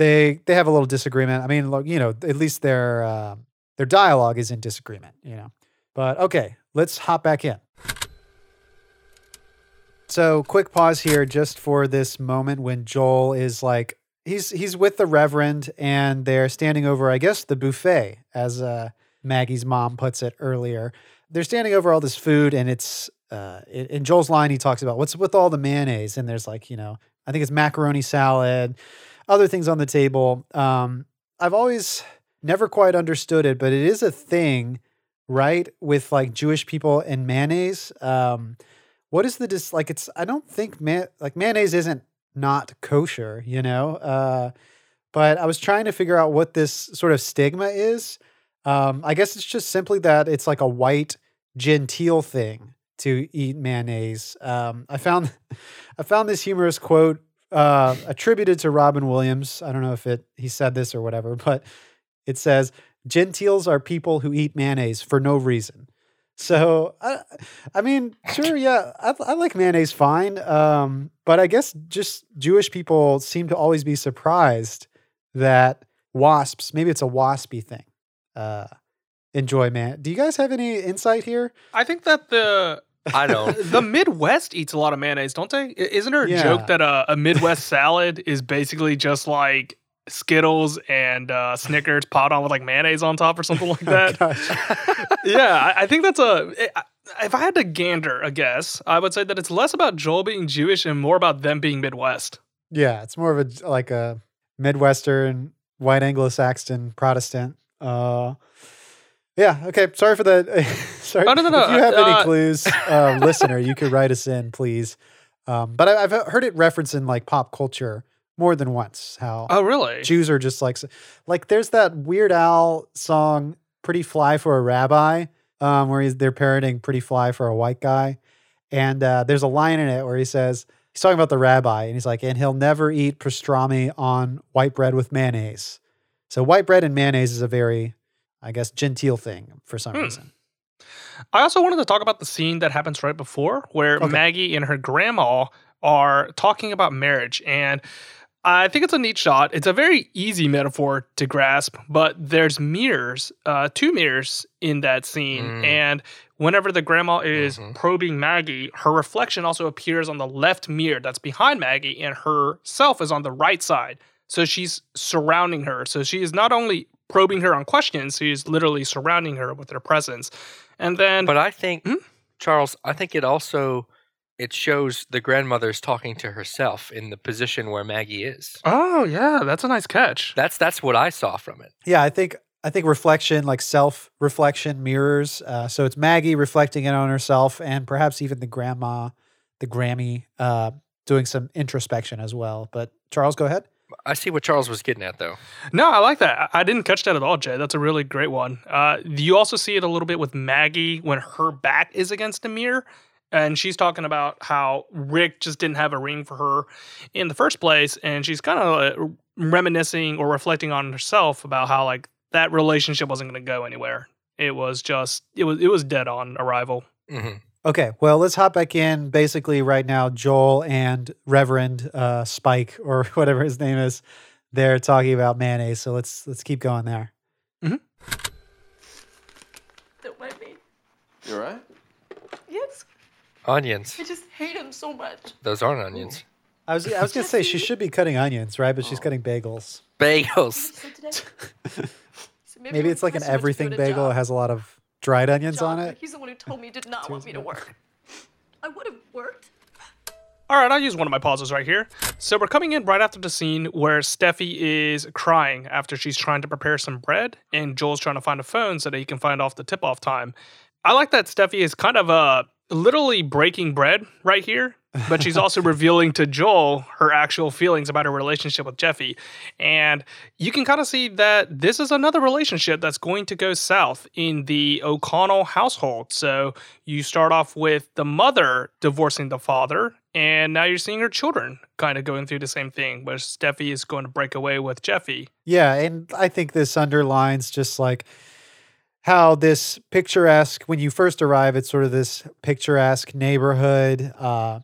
They they have a little disagreement. I mean, look, you know, at least their uh, their dialogue is in disagreement, you know. But okay, let's hop back in. So, quick pause here just for this moment when Joel is like he's he's with the Reverend and they're standing over, I guess, the buffet, as uh, Maggie's mom puts it earlier. They're standing over all this food, and it's uh, in Joel's line. He talks about what's with all the mayonnaise, and there's like you know, I think it's macaroni salad, other things on the table. Um, I've always never quite understood it, but it is a thing, right? With like Jewish people and mayonnaise. Um, what is the dis like? It's I don't think man like mayonnaise isn't not kosher, you know. Uh, but I was trying to figure out what this sort of stigma is. Um, I guess it's just simply that it's like a white genteel thing to eat mayonnaise. Um, I found *laughs* I found this humorous quote uh, attributed to Robin Williams. I don't know if it he said this or whatever, *laughs* but it says gentiles are people who eat mayonnaise for no reason. So I, I mean, sure, yeah, I, I like mayonnaise fine, um, but I guess just Jewish people seem to always be surprised that wasps, maybe it's a waspy thing, uh, enjoy man. Do you guys have any insight here? I think that the I don't. *laughs* the Midwest eats a lot of mayonnaise, don't they? Isn't there a Yeah. joke that a, a Midwest salad is basically just like Skittles and uh, Snickers pot on with like mayonnaise on top or something like *laughs* that? Gosh. *laughs* yeah, I, I think that's a. I- If I had to gander a guess, I would say that it's less about Joel being Jewish and more about them being Midwest. Yeah, it's more of a like a Midwestern, white Anglo-Saxon Protestant. Uh, yeah. Okay. Sorry for that. *laughs* sorry. Oh, no, no, no, If you have any uh, clues, uh, *laughs* listener, you could write us in, please. Um, but I, I've heard it referenced in like pop culture more than once. How Oh, really? Jews are just like, like there's that Weird Al song, "Pretty Fly for a Rabbi," um, where he's they're parroting "Pretty Fly for a White Guy," and uh, there's a line in it where he says he's talking about the rabbi, and he's like, "And he'll never eat pastrami on white bread with mayonnaise." So white bread and mayonnaise is a very, I guess, genteel thing for some Hmm. reason. I also wanted to talk about the scene that happens right before where Okay. Maggie and her grandma are talking about marriage. And I think it's a neat shot. It's a very easy metaphor to grasp, but there's mirrors, uh, two mirrors in that scene. Mm. And whenever the grandma is Mhm. probing Maggie, her reflection also appears on the left mirror that's behind Maggie, and herself is on the right side. So she's surrounding her. So she is not only probing her on questions, He's literally surrounding her with their presence. And then But I think Hmm? Charles, I think it also it shows the grandmother's talking to herself in the position where Maggie is. Oh yeah, that's a nice catch. That's that's what I saw from it. Yeah, I think I think reflection, like self reflection, mirrors. Uh, so it's Maggie reflecting it on herself, and perhaps even the grandma, the Grammy, uh, doing some introspection as well. But Charles, go ahead. I see what Charles was getting at though. No, I like that. I didn't catch that at all, Jay. That's a really great one. Uh, you also see it a little bit with Maggie when her back is against the mirror. And she's talking about how Rick just didn't have a ring for her in the first place. And she's kind of reminiscing or reflecting on herself about how, like, that relationship wasn't going to go anywhere. It was just, it was, it was dead on arrival. hmm Okay, well, let's hop back in. Basically, right now, Joel and Reverend uh, Spike, or *laughs* whatever his name is, they're talking about mayonnaise. So let's let's keep going there. Mm-hmm. Don't mind me. You all right? Yes, Onions. I just hate him so much. Those aren't onions. I was I was gonna say she should be cutting onions, right? But she's cutting bagels. Bagels. So today, *laughs* so Maybe it's like an Chris went to go everything bagel. It has a lot of dried onions on it. He's the one who told me he did not want me to work. *laughs* I would have worked. All right, I'll use one of my pauses right here. So we're coming in right after the scene where Steffi is crying after she's trying to prepare some bread, and Joel's trying to find a phone so that he can find off the tip-off time. I like that Steffi is kind of uh, literally breaking bread right here, but she's also *laughs* revealing to Joel her actual feelings about her relationship with Jeffy. And you can kind of see that this is another relationship that's going to go south in the O'Connell household. So you start off with the mother divorcing the father, and now you're seeing her children kind of going through the same thing, where Steffi is going to break away with Jeffy. Yeah, and I think this underlines just like how this picturesque when you first arrive, it's sort of this picturesque neighborhood. Uh,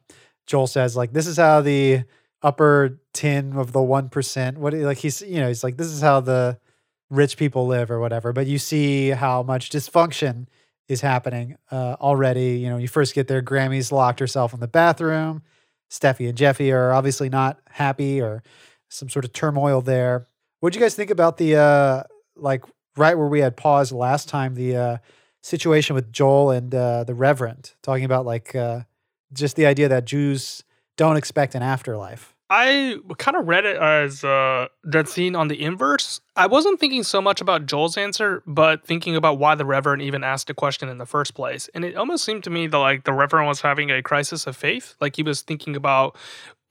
Joel says like this is how the upper tin of the one percent. What like he's you know he's like this is how the rich people live or whatever. But you see how much dysfunction is happening uh, already. You know, you first get there, Grammy's locked herself in the bathroom. Steffi and Jeffy are obviously not happy or some sort of turmoil there. What'd you guys think about the uh like right where we had paused last time, the uh situation with Joel and uh the Reverend talking about like uh just the idea that Jews don't expect an afterlife. I kind of read it as uh, that scene on the inverse. I wasn't thinking so much about Joel's answer, but thinking about why the Reverend even asked the question in the first place. And it almost seemed to me that like the Reverend was having a crisis of faith. Like he was thinking about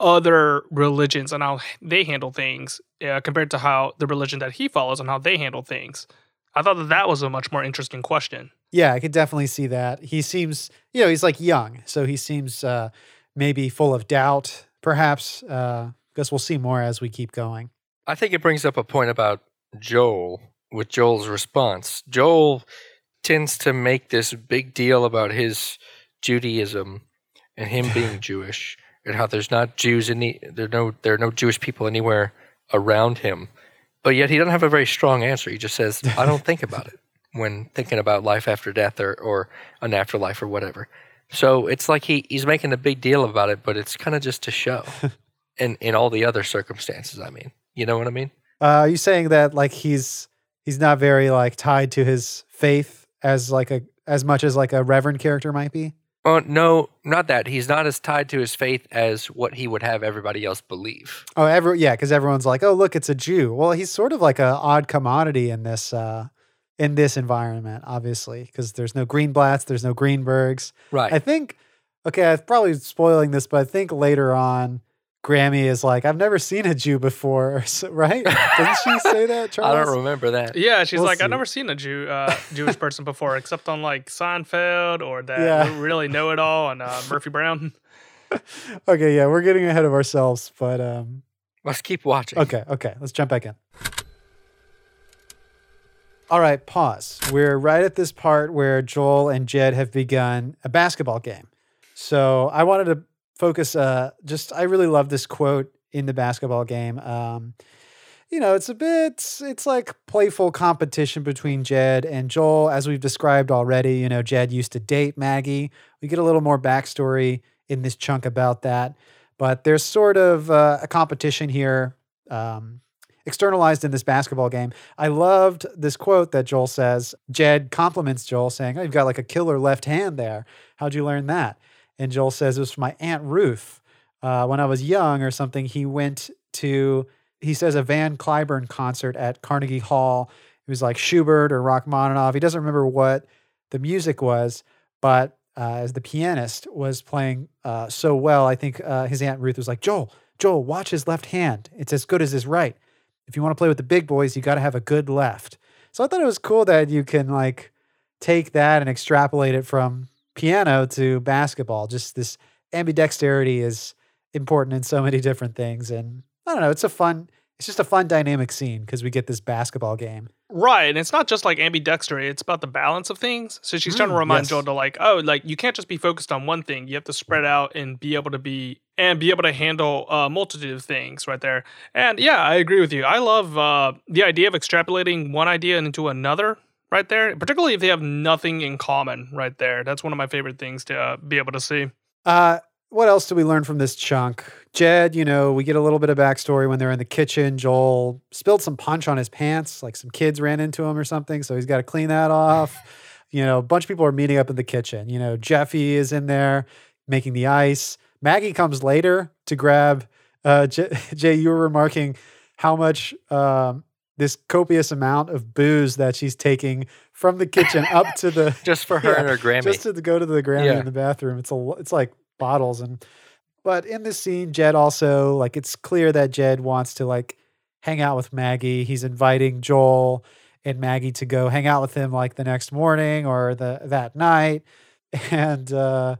other religions and how they handle things uh, compared to how the religion that he follows and how they handle things. I thought that that was a much more interesting question. Yeah, I could definitely see that. He seems, you know, he's like young, so he seems uh, maybe full of doubt, perhaps. Uh, guess we'll see more as we keep going. I think it brings up a point about Joel with Joel's response. Joel tends to make this big deal about his Judaism and him being *laughs* Jewish and how there's not Jews any there no there are no Jewish people anywhere around him. But yet he doesn't have a very strong answer. He just says, I don't think about it when thinking about life after death or, or an afterlife or whatever. So it's like he, he's making a big deal about it, but it's kind of just to show. *laughs* in in all the other circumstances, I mean. You know what I mean? Uh, are you saying that like he's he's not very like tied to his faith as like a as much as like a reverend character might be? Oh no, not that. He's not as tied to his faith as what he would have everybody else believe. Oh, every yeah, because everyone's like, oh look, it's a Jew. Well, he's sort of like an odd commodity in this uh in this environment, obviously, because there's no Greenblatts, there's no Greenbergs. Right. I think okay, I'm probably spoiling this, but I think later on Grammy is like, I've never seen a Jew before, right? Doesn't she say that, Charles? *laughs* I don't remember that. Yeah, she's We'll like, see. I've never seen a Jew uh, Jewish person *laughs* before, except on like Seinfeld or that Yeah. really know it all and uh, Murphy Brown. *laughs* Okay, yeah, we're getting ahead of ourselves, but um, Let's keep watching. okay, okay, let's jump back in. All right, pause. We're right at this part where Joel and Jed have begun a basketball game. So I wanted to focus. Uh, just I really love this quote in the basketball game. Um, you know, it's a bit, it's like playful competition between Jed and Joel, as we've described already. You know, Jed used to date Maggie. We get a little more backstory in this chunk about that, but there's sort of uh, a competition here, um, externalized in this basketball game. I loved this quote that Joel says. Jed compliments Joel, saying, "Oh, you've got like a killer left hand there. How'd you learn that?" And Joel says, "It was from my aunt Ruth." Uh, when I was young or something, he went to he says a Van Cliburn concert at Carnegie Hall. It was like Schubert or Rachmaninoff. He doesn't remember what the music was, but uh, as the pianist was playing uh, so well, I think uh, his aunt Ruth was like, "Joel, Joel, watch his left hand. It's as good as his right. If you want to play with the big boys, you got to have a good left." So I thought it was cool that you can like take that and extrapolate it from piano to basketball. Just this ambidexterity is important in so many different things, and I don't know. It's a fun. It's just a fun dynamic scene because we get this basketball game. Right. And it's not just like ambidextrous, it's about the balance of things. So she's trying to Mm, remind yes. Joel to like, oh, like you can't just be focused on one thing. You have to spread out and be able to be and be able to handle a multitude of things right there. And yeah, I agree with you. I love uh, the idea of extrapolating one idea into another right there, particularly if they have nothing in common right there. That's one of my favorite things to uh, be able to see. Uh, what else do we learn from this chunk? Jed, you know, we get a little bit of backstory when they're in the kitchen. Joel spilled some punch on his pants, like some kids ran into him or something. So he's got to clean that off. *laughs* You know, a bunch of people are meeting up in the kitchen. You know, Jeffy is in there making the ice. Maggie comes later to grab. Uh, J- *laughs* Jay, you were remarking how much um, this copious amount of booze that she's taking from the kitchen up to the *laughs* Just for her Yeah, and her Grammy. just to go to the Grammy Yeah. in the bathroom. It's a it's like bottles and but in this scene, Jed also like it's clear that Jed wants to like hang out with Maggie. He's inviting Joel and Maggie to go hang out with him like the next morning or the that night. *laughs* And uh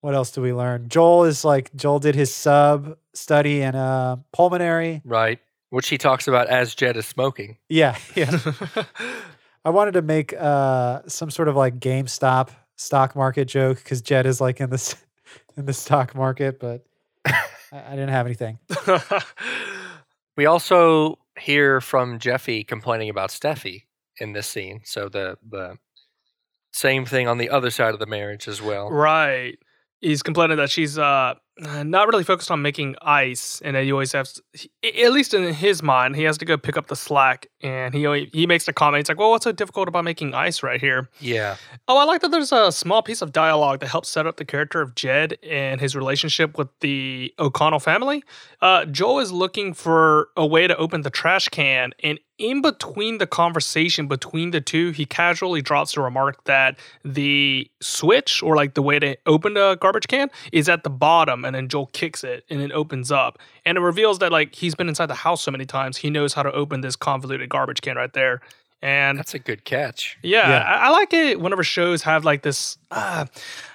what else do we learn? Joel is like Joel did his sub study in uh pulmonary. right. Which he talks about as Jed is smoking. Yeah, *laughs* yeah. *laughs* I wanted to make uh some sort of like GameStop stock market joke because Jed is like in this in the stock market, but I, I didn't have anything. *laughs* We also hear from Jeffy complaining about Steffi in this scene. So the the same thing on the other side of the marriage as well. Right. He's complaining that she's uh not really focused on making ice, and that he always has, he- at least in his mind, he has to go pick up the slack and he he makes a comment. He's like, "Well, what's so difficult about making ice right here?" Yeah. Oh, I like that. There's a small piece of dialogue that helps set up the character of Jed and his relationship with the O'Connell family. Uh, Joel is looking for a way to open the trash can, and in between the conversation between the two, he casually drops a remark that the switch or like the way to open the garbage can is at the bottom, and then Joel kicks it and it opens up, and it reveals that like he's been inside the house so many times he knows how to open this convoluted garbage can right there. And That's a good catch. yeah, Yeah. I, I like it whenever shows have like this uh,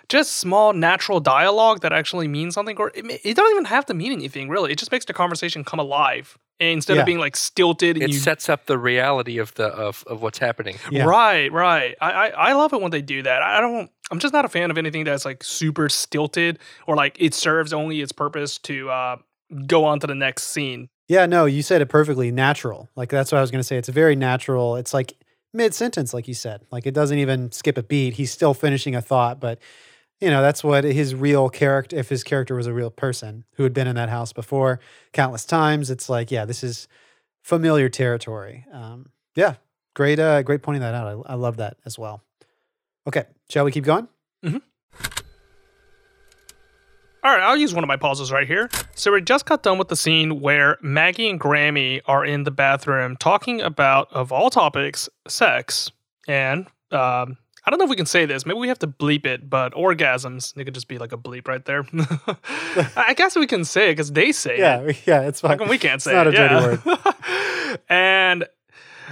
just small natural dialogue that actually means something, or it, ma- it don't even have to mean anything really. It just makes the conversation come alive instead Yeah. of being like stilted. And It you, sets up the reality of the of, of what's happening. Yeah. Right, right. I, I I love it when they do that. I don't. I'm just not a fan of anything that's like super stilted or like it serves only its purpose to uh, go on to the next scene. Yeah, no, you said it perfectly. Natural. Like that's what I was going to say. It's a very natural. It's like mid sentence, like you said. Like it doesn't even skip a beat. He's still finishing a thought, but you know that's what his real character. If his character was a real person who had been in that house before countless times, it's like yeah, this is familiar territory. Um, yeah, great, uh, great pointing that out. I, I love that as well. Okay, shall we keep going? All right, I'll use one of my pauses right here. So we just got done with the scene where Maggie and Grammy are in the bathroom talking about, of all topics, sex. And um, I don't know if we can say this. Maybe we have to bleep it, but orgasms. It could just be like a bleep right there. *laughs* I guess we can say it because they say it. Yeah, *laughs* we- yeah, it's fine. we can't say It's not it? a dirty yeah. word. *laughs* and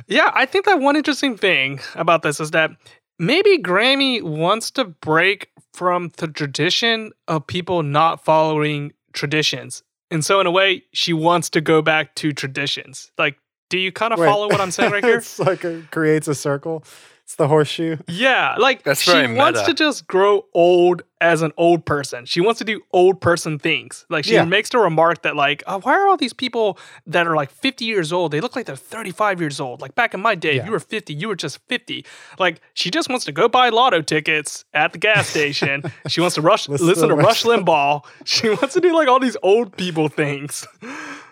yeah, I think that one interesting thing about this is that maybe Grammy wants to break from the tradition of people not following traditions. And so in a way, she wants to go back to traditions. Like, do you kind of Wait. follow what I'm saying right here? *laughs* it's like a, creates a circle. It's the horseshoe. Yeah, like That's she very wants meta. to just grow old as an old person. She wants to do old person things. Like she Yeah. makes the remark that like, oh, why are all these people that are like 50 years old? They look like they're 35 years old. Like back in my day, if you were 50, you were just 50. Like she just wants to go buy lotto tickets at the gas *laughs* station. she wants to rush Listen listen, to to Rush Rush Limbaugh. *laughs* She wants to do like all these old people things.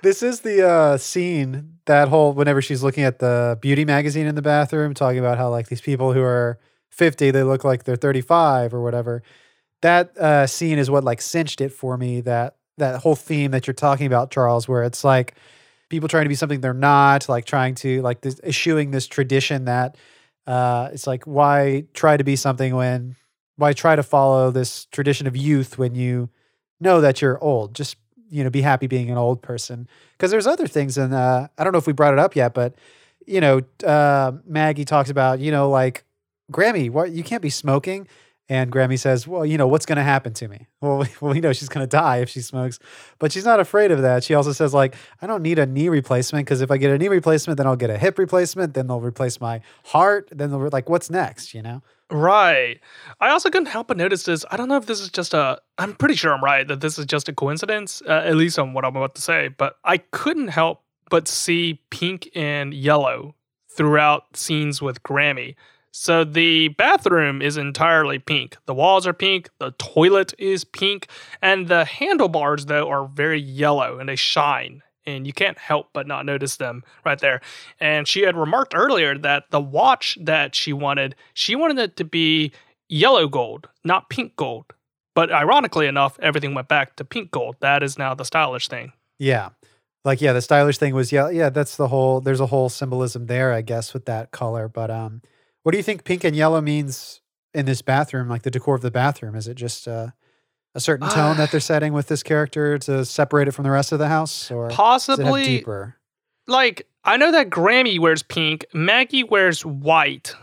This is the uh, scene that whole whenever she's looking at the beauty magazine in the bathroom, talking about how like these people who are 50, they look like they're 35 or whatever. That uh, scene is what like cinched it for me. That that whole theme that you're talking about, Charles, where it's like people trying to be something they're not, like trying to like this, eschewing this tradition that uh, it's like why try to be something when why try to follow this tradition of youth when you know that you're old? Just you know, be happy being an old person. Because there's other things, and uh, I don't know if we brought it up yet, but you know, uh, Maggie talks about you know like Grammy, what you can't be smoking. And Grammy says, "Well, you know what's going to happen to me. *laughs* Well, we- well, we know she's going to die if she smokes, but she's not afraid of that. She also says, like, I don't need a knee replacement because if I get a knee replacement, then I'll get a hip replacement. Then they'll replace my heart. Then they'll like, what's next? You know? Right. I also couldn't help but notice this. I don't know if this is just a. I'm pretty sure I'm right that this is just a coincidence, uh, at least on what I'm about to say. But I couldn't help but see pink and yellow throughout scenes with Grammy. So the bathroom is entirely pink. The walls are pink. The toilet is pink, and the handlebars though are very yellow and they shine. And you can't help but not notice them right there. And she had remarked earlier that the watch that she wanted, she wanted it to be yellow gold, not pink gold. But ironically enough, everything went back to pink gold. That is now the stylish thing. Yeah. Like yeah, the stylish thing was yeah, yeah, that's the whole there's a whole symbolism there, I guess, with that color. But um what do you think pink and yellow means in this bathroom, like the decor of the bathroom? Is it just uh, a certain tone that they're setting with this character to separate it from the rest of the house? Or Possibly deeper? like I know that Grammy wears pink, Maggie wears white,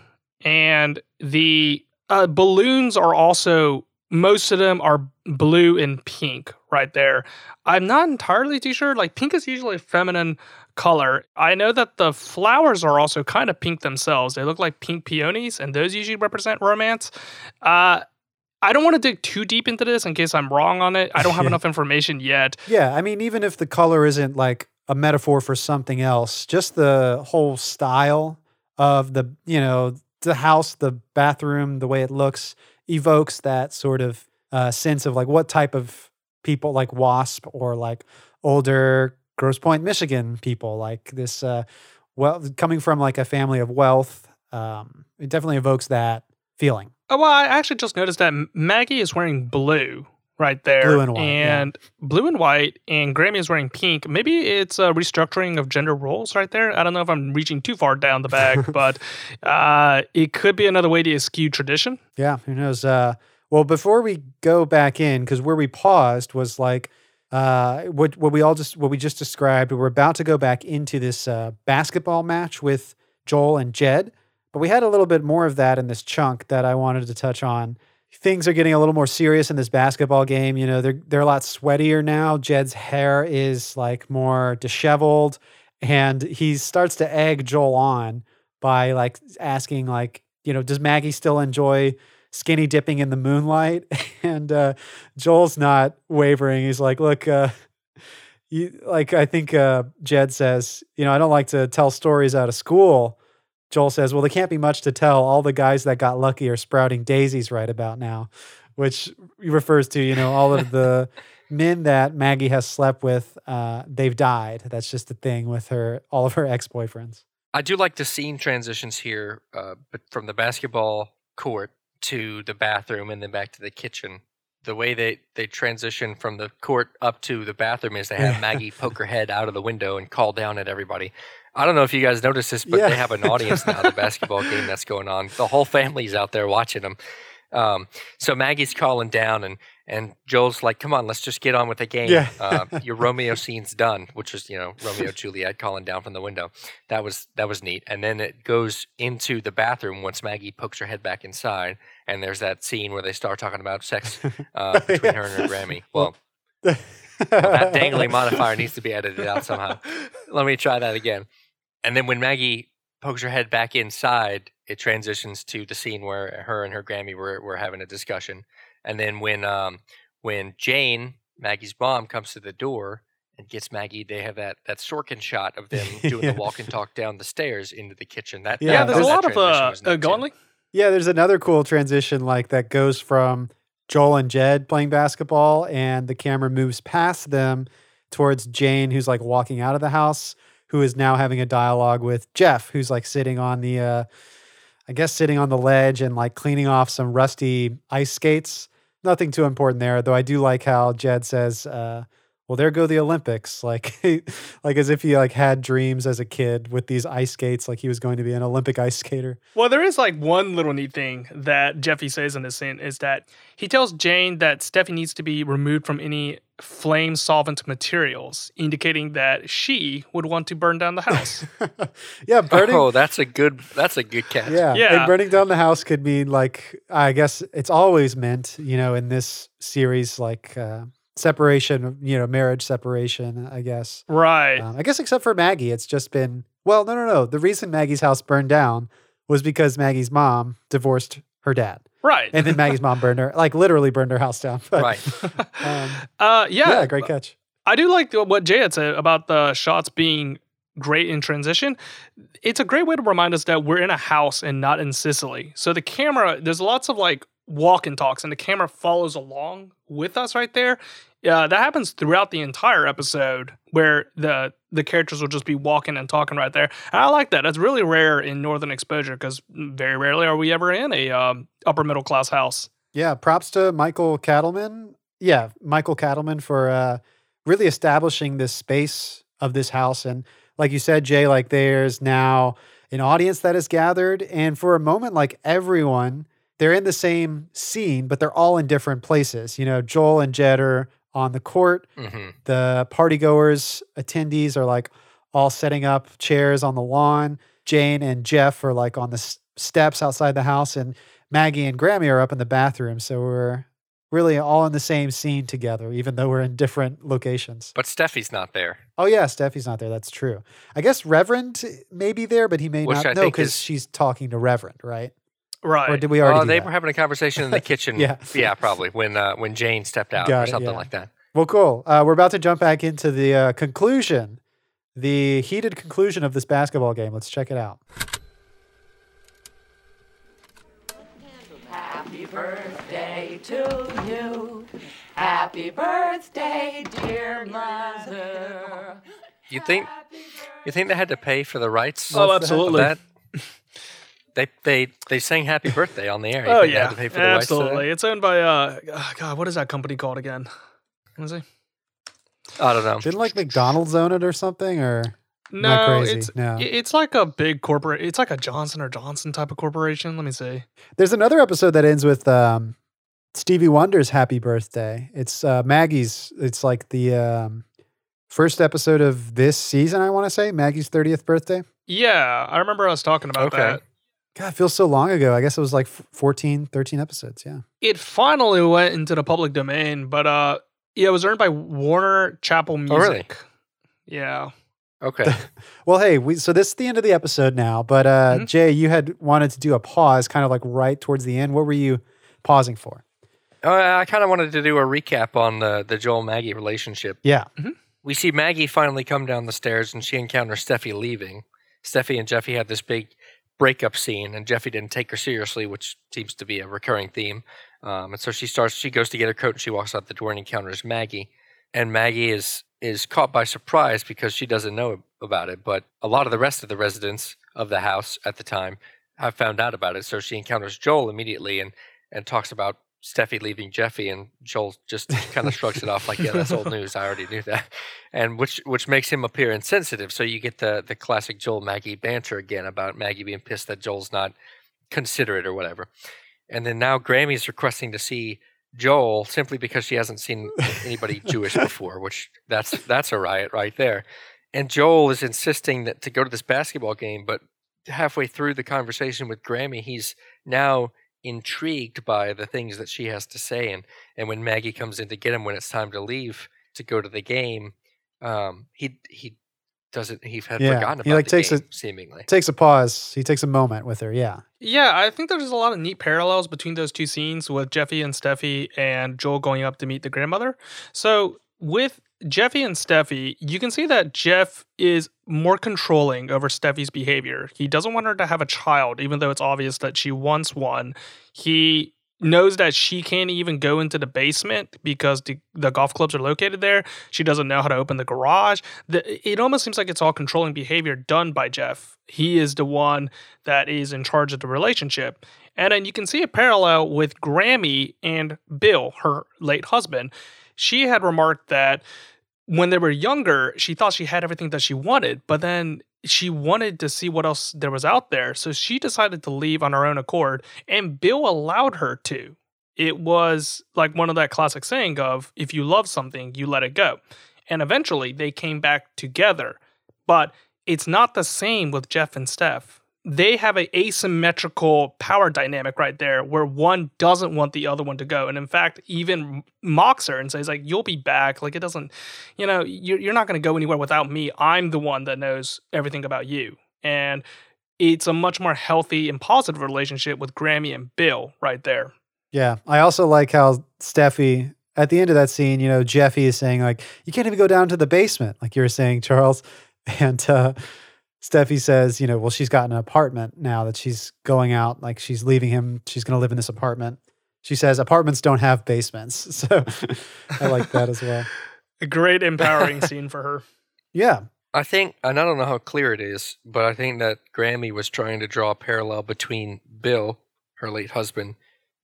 and the uh, balloons are also most of them are blue and pink right there. I'm not entirely too sure. Like pink is usually a feminine color. I know that the flowers are also kind of pink themselves. They look like pink peonies, and those usually represent romance. Uh, I don't want to dig too deep into this in case I'm wrong on it. I don't have *laughs* Yeah. enough information yet. Yeah, I mean, even if the color isn't like a metaphor for something else, just the whole style of the, you know, the house, the bathroom, the way it looks evokes that sort of uh, sense of like what type of people, like Wasp or like older Grosse Pointe, Michigan people, like this uh, well, coming from like a family of wealth, um, it definitely evokes that feeling. Oh, well, I actually just noticed that Maggie is wearing blue right there. Blue and white, yeah. Blue and white, and Grammy is wearing pink. Maybe it's a restructuring of gender roles right there. I don't know if I'm reaching too far down the bag, *laughs* but uh, it could be another way to eschew tradition. Yeah, who knows? Uh, well, before we go back in, because where we paused was like uh, what what we all just what we just described. We're about to go back into this uh, basketball match with Joel and Jed, but we had a little bit more of that in this chunk that I wanted to touch on. Things are getting a little more serious in this basketball game. You know, they're they're a lot sweatier now. Jed's hair is like more disheveled, and he starts to egg Joel on by like asking like, you know, does Maggie still enjoy skinny dipping in the moonlight? *laughs* And uh, Joel's not wavering. He's like, look, uh, you like I think uh, Jed says, you know, I don't like to tell stories out of school. Joel says, well, there can't be much to tell. All the guys that got lucky are sprouting daisies right about now, which refers to, you know, all of the *laughs* men that Maggie has slept with, uh, they've died. That's just the thing with her, all of her ex boyfriends. I do like the scene transitions here, uh, but from the basketball court to the bathroom and then back to the kitchen. The way they, they transition from the court up to the bathroom is they have *laughs* Maggie poke her head out of the window and call down at everybody. I don't know if you guys noticed this, but Yeah. they have an *laughs* audience now, the basketball game that's going on. The whole family's out there watching them. Um, so Maggie's calling down, and and Joel's like, "Come on, let's just get on with the game. Yeah. uh, *laughs* your Romeo scene's done," which is you know Romeo Juliet calling down from the window. That was that was neat. And then it goes into the bathroom once Maggie pokes her head back inside, and there's that scene where they start talking about sex *laughs* uh, between her and her Grammy. Well, that dangling modifier needs to be edited out somehow. Let me try that again. And then when Maggie pokes her head back inside, it transitions to the scene where her and her Grammy were, were having a discussion. And then when um, when Jane, Maggie's mom, comes to the door and gets Maggie, they have that that Sorkin shot of them *laughs* doing Yeah. the walk and talk down the stairs into the kitchen. That Yeah, Yeah, that- there's a lot of transition uh, was uh neat, too. Gonley. Yeah, there's another cool transition like that goes from Joel and Jed playing basketball, and the camera moves past them towards Jane, who's like walking out of the house, who is now having a dialogue with Jeff, who's like sitting on the, uh, I guess, sitting on the ledge and like cleaning off some rusty ice skates. Nothing too important there, though. I do like how Jed says, uh, "Well, there go the Olympics," like, *laughs* like as if he like had dreams as a kid with these ice skates, like he was going to be an Olympic ice skater. Well, there is like one little neat thing that Jeffy says in this scene is that he tells Jane that Steffi needs to be removed from any flame solvent materials, indicating that she would want to burn down the house. *laughs* yeah, burning. Oh, that's a good that's a good catch. yeah, Yeah. And burning down the house could mean like I guess it's always meant, you know, in this series, like uh, separation, you know, marriage separation. I guess. right. Um, I guess except for Maggie, it's just been well, no, no, no. The reason Maggie's house burned down was because Maggie's mom divorced her dad, right. and then Maggie's mom burned her, *laughs* like literally burned her house down. But, Right. *laughs* Um, uh, yeah. yeah, great catch. I do like what Jay had said about the shots being great in transition. It's a great way to remind us that we're in a house and not in Cicely. So the camera, there's lots of like walk and talks, and the camera follows along with us right there. Yeah, that happens throughout the entire episode where the the characters will just be walking and talking right there. And I like that. That's really rare in Northern Exposure because very rarely are we ever in a um, upper middle class house. Yeah, props to Michael Katleman. Yeah, Michael Katleman for uh, really establishing this space of this house. And like you said, Jay, like there's now an audience that is gathered. And for a moment, like everyone, they're in the same scene, but they're all in different places. You know, Joel and Jed are on the court. hmm The partygoers, attendees are like all setting up chairs on the lawn. Jane and Jeff are like on the s- steps outside the house, and Maggie and Grammy are up in the bathroom. So we're really all in the same scene together, even though we're in different locations. But Steffi's not there. Oh yeah, Steffi's not there. That's true. I guess Reverend may be there, but he may Which not I know because she's talking to Reverend, right? Right. Or did we already? Oh, do they that? were having a conversation in the *laughs* kitchen. Yeah. yeah, probably when uh, when Jane stepped out Got or it, something yeah. like that. Well, cool. Uh, we're about to jump back into the uh, conclusion, the heated conclusion of this basketball game. Let's check it out. Happy birthday to you. Happy birthday, dear mother. You think You think they had to pay for the rights? Oh, of absolutely. *laughs* that? They they they sang "Happy Birthday" on the air. Oh think they yeah, had to pay for the rights that? absolutely. It's owned by uh, oh, God, what is that company called again? What is it? I don't know. Didn't like McDonald's own it or something? Or No, it's no. it's like a big corporate. It's like a Johnson or Johnson type of corporation. Let me see. there's another episode that ends with um, Stevie Wonder's "Happy Birthday." It's uh, Maggie's. It's like the um, first episode of this season. I want to say Maggie's thirtieth birthday. Yeah, I remember us talking about Okay. that. God, it feels so long ago. I guess it was like f- 14, 13 episodes. Yeah. It finally went into the public domain, but uh, yeah, it was earned by Warner Chappell Music. Oh, really? Yeah. Okay. *laughs* Well, hey, we so this is the end of the episode now. But uh, Mhm. Jay, you had wanted to do a pause, kind of like right towards the end. What were you pausing for? Uh, I kind of wanted to do a recap on the the Joel Maggie relationship. Yeah. We see Maggie finally come down the stairs, and she encounters Steffi leaving. Steffi and Jeffy had this big breakup scene, and Jeffy didn't take her seriously, which seems to be a recurring theme. Um, and so she starts. She goes to get her coat, and she walks out the door and encounters Maggie. And Maggie is is caught by surprise because she doesn't know about it. But a lot of the rest of the residents of the house at the time have found out about it. So she encounters Joel immediately and and talks about Steffi leaving Jeffy, and Joel just kind of shrugs it off like, "Yeah, that's old *laughs* news. I already knew that," and which which makes him appear insensitive. So you get the the classic Joel Maggie banter again about Maggie being pissed that Joel's not considerate or whatever. And then now Grammy's requesting to see Joel simply because she hasn't seen anybody Jewish before, which that's that's a riot right there. And Joel is insisting that to go to this basketball game, but halfway through the conversation with Grammy, he's now intrigued by the things that she has to say. And and when Maggie comes in to get him when it's time to leave to go to the game, um, he he doesn't he had Yeah, forgotten about he, like, the takes a- seemingly. Takes a pause. He takes a moment with her. Yeah. Yeah, I think there's a lot of neat parallels between those two scenes with Jeffy and Steffi and Joel going up to meet the grandmother. So with Jeffy and Steffi, you can see that Jeff is more controlling over Steffi's behavior. He doesn't want her to have a child, even though it's obvious that she wants one. He knows that she can't even go into the basement because the, the golf clubs are located there. She doesn't know how to open the garage. The, it almost seems like it's all controlling behavior done by Jeff. He is the one that is in charge of the relationship. And then you can see a parallel with Grammy and Bill, her late husband. She had remarked that when they were younger, she thought she had everything that she wanted, but then she wanted to see what else there was out there. So she decided to leave on her own accord, and Bill allowed her to. It was like one of that classic saying of if you love something, you let it go. And eventually they came back together. But it's not the same with Jeff and Steph. They have a asymmetrical power dynamic right there where one doesn't want the other one to go. And in fact, even mocks her and says, like, you'll be back. Like, it doesn't, you know, you're, you're not going to go anywhere without me. I'm the one that knows everything about you. And it's a much more healthy and positive relationship with Grammy and Bill right there. Yeah. I also like how Steffi, at the end of that scene, you know, Jeffy is saying, like, you can't even go down to the basement, like you were saying, Charles. *laughs* And uh, Steffi says, you know, well, she's got an apartment now that she's going out, like she's leaving him. She's going to live in this apartment. She says apartments don't have basements. *laughs* So I like that as well. *laughs* A great empowering scene for her. Yeah. I think, and I don't know how clear it is, but I think that Grammy was trying to draw a parallel between Bill, her late husband,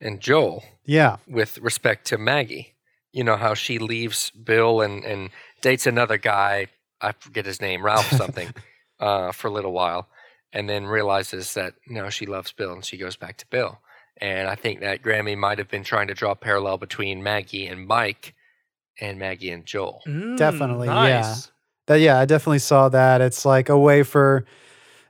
and Joel Yeah. with respect to Maggie. You know how she leaves Bill and, and dates another guy, I forget his name, Ralph something, *laughs* uh, for a little while, and then realizes that, you know, she loves Bill and she goes back to Bill. And I think that Grammy might have been trying to draw a parallel between Maggie and Mike and Maggie and Joel. Mm, Definitely, yeah. That yeah, I definitely saw that. It's like a way for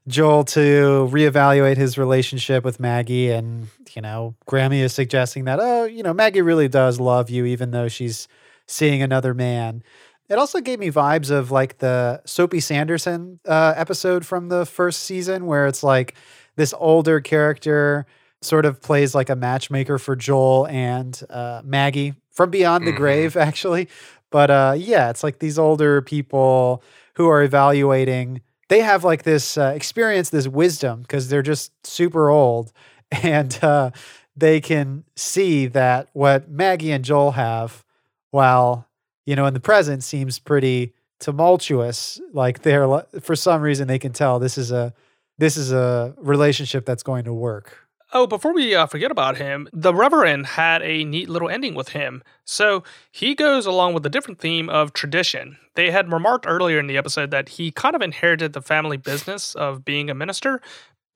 Joel to reevaluate his relationship with Maggie and, you know, Grammy is suggesting that, oh, you know, Maggie really does love you even though she's seeing another man. It also gave me vibes of like the Soapy Sanderson uh, episode from the first season where it's like this older character sort of plays like a matchmaker for Joel and uh, Maggie from Beyond the Mhm. Grave, *laughs* actually. But uh, yeah, it's like these older people who are evaluating. They have like this uh, experience, this wisdom, because they're just super old, *laughs* and uh, they can see that what Maggie and Joel have, while you know in the present seems pretty tumultuous. Like they're for some reason they can tell this is a this is a relationship that's going to work. Oh, before we uh, forget about him, the Reverend had a neat little ending with him. So he goes along with a different theme of tradition. They had remarked earlier in the episode that he kind of inherited the family business of being a minister.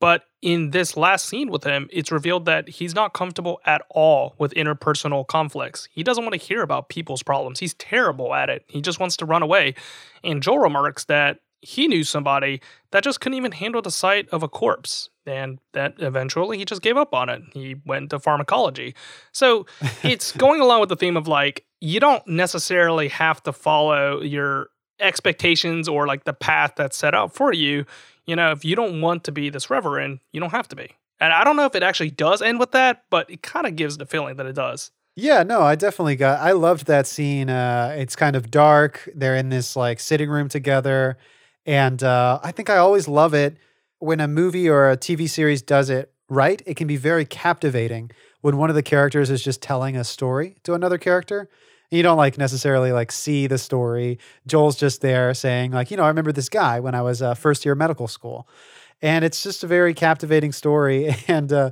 But in this last scene with him, it's revealed that he's not comfortable at all with interpersonal conflicts. He doesn't want to hear about people's problems. He's terrible at it. He just wants to run away. And Joel remarks that he knew somebody that just couldn't even handle the sight of a corpse and that eventually he just gave up on it he went to pharmacology so *laughs* it's going along with the theme of like you don't necessarily have to follow your expectations or like the path that's set out for you you know if you don't want to be this reverend you don't have to be and i don't know if it actually does end with that but it kind of gives the feeling that it does Yeah, no, I definitely got. I loved that scene. Uh, it's kind of dark. They're in this like sitting room together, and uh, I think I always love it when a movie or a TV series does it right. It can be very captivating when one of the characters is just telling a story to another character. You don't like necessarily like see the story. Joel's just there saying like, you know, I remember this guy when I was uh, first year medical school, and it's just a very captivating story. *laughs* And uh,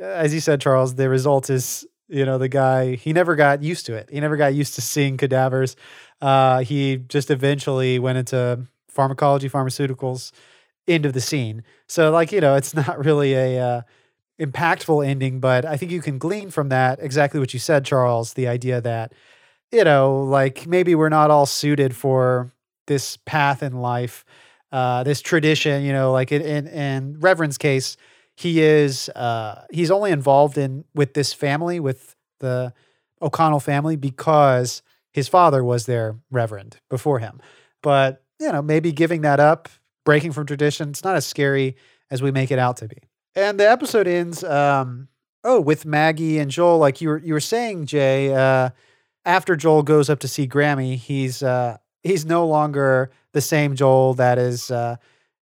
as you said, Charles, the result is you know the guy he never got used to it he never got used to seeing cadavers uh, he just eventually went into pharmacology pharmaceuticals end of the scene so like you know it's *laughs* not really a uh, impactful ending but i think you can glean from that exactly what you said charles the idea that you know like maybe we're not all suited for this path in life uh, this tradition you know like in, in, reverend's case he is uh, he's only involved in with this family with the O'Connell family because his father was their reverend before him. But you know, maybe giving that up, breaking from tradition, it's not as scary as we make it out to be. And the episode ends um, oh with Maggie and Joel, like you were you were saying, Jay. Uh, after Joel goes up to see Grammy, he's uh, he's no longer the same Joel that is. Uh,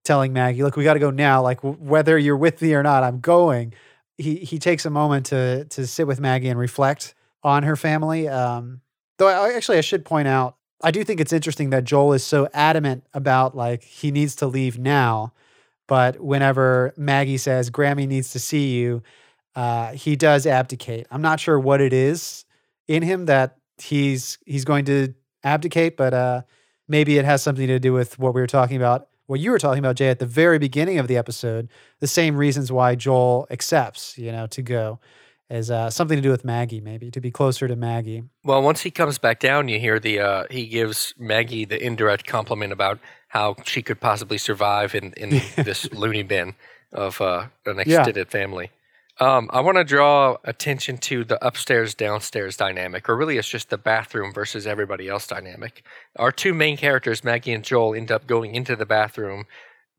telling Maggie, "Look, we got to go now. Like w- whether you're with me or not, I'm going." He he takes a moment to to sit with Maggie and reflect on her family. Um, though I, actually, I should point out, I do think it's interesting that Joel is so adamant about like he needs to leave now, but whenever Maggie says Grammy needs to see you, uh, he does abdicate. I'm not sure what it is in him that he's he's going to abdicate, but uh, maybe it has something to do with what we were talking about what you were talking about, Jay, at the very beginning of the episode, the same reasons why Joel accepts, you know, to go is uh, something to do with Maggie, maybe to be closer to Maggie. Well, once he comes back down, you hear the uh, he gives Maggie the indirect compliment about how she could possibly survive in, in *laughs* this loony bin of uh, an Yeah. extended family. Um, I want to draw attention to the upstairs downstairs dynamic, or really it's just the bathroom versus everybody else dynamic. Our two main characters, Maggie and Joel, end up going into the bathroom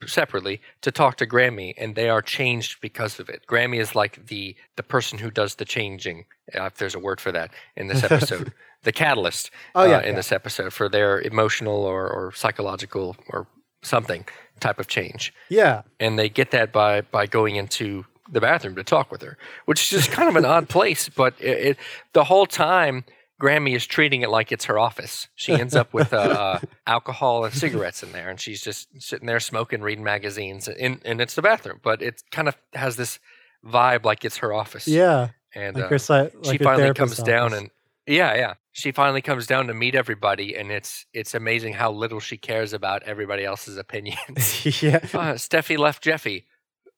separately to talk to Grammy, and they are changed because of it. Grammy is like the the person who does the changing, uh, if there's a word for that in this episode, *laughs* the catalyst Oh, yeah, uh, in yeah. this episode for their emotional or, or psychological or something type of change Yeah. and they get that by by going into the bathroom to talk with her, which is just kind of an odd place. But it, it the whole time, Grammy is treating it like it's her office. She ends up with uh, uh, alcohol and cigarettes in there, and she's just sitting there smoking, reading magazines, and, and it's the bathroom. But it kind of has this vibe like it's her office. Yeah. and Like uh, her, si- she finally comes down and yeah yeah she finally comes down to meet everybody and it's it's amazing how little she cares about everybody else's opinions *laughs* yeah. uh, *laughs* steffi left jeffy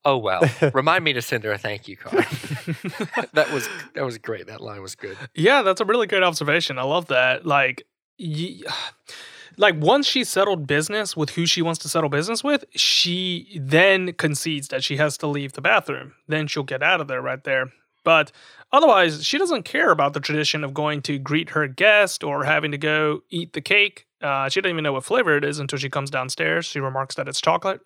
oh well *laughs* remind me to send her a thank you card *laughs* that was that was great that line was good Yeah, that's a really great observation. I love that. Like, y- *sighs* like once she settled business with who she wants to settle business with, she then concedes that she has to leave the bathroom. Then she'll get out of there right there. But otherwise, she doesn't care about the tradition of going to greet her guest or having to go eat the cake. Uh, she doesn't even know what flavor it is until she comes downstairs. She remarks that it's chocolate.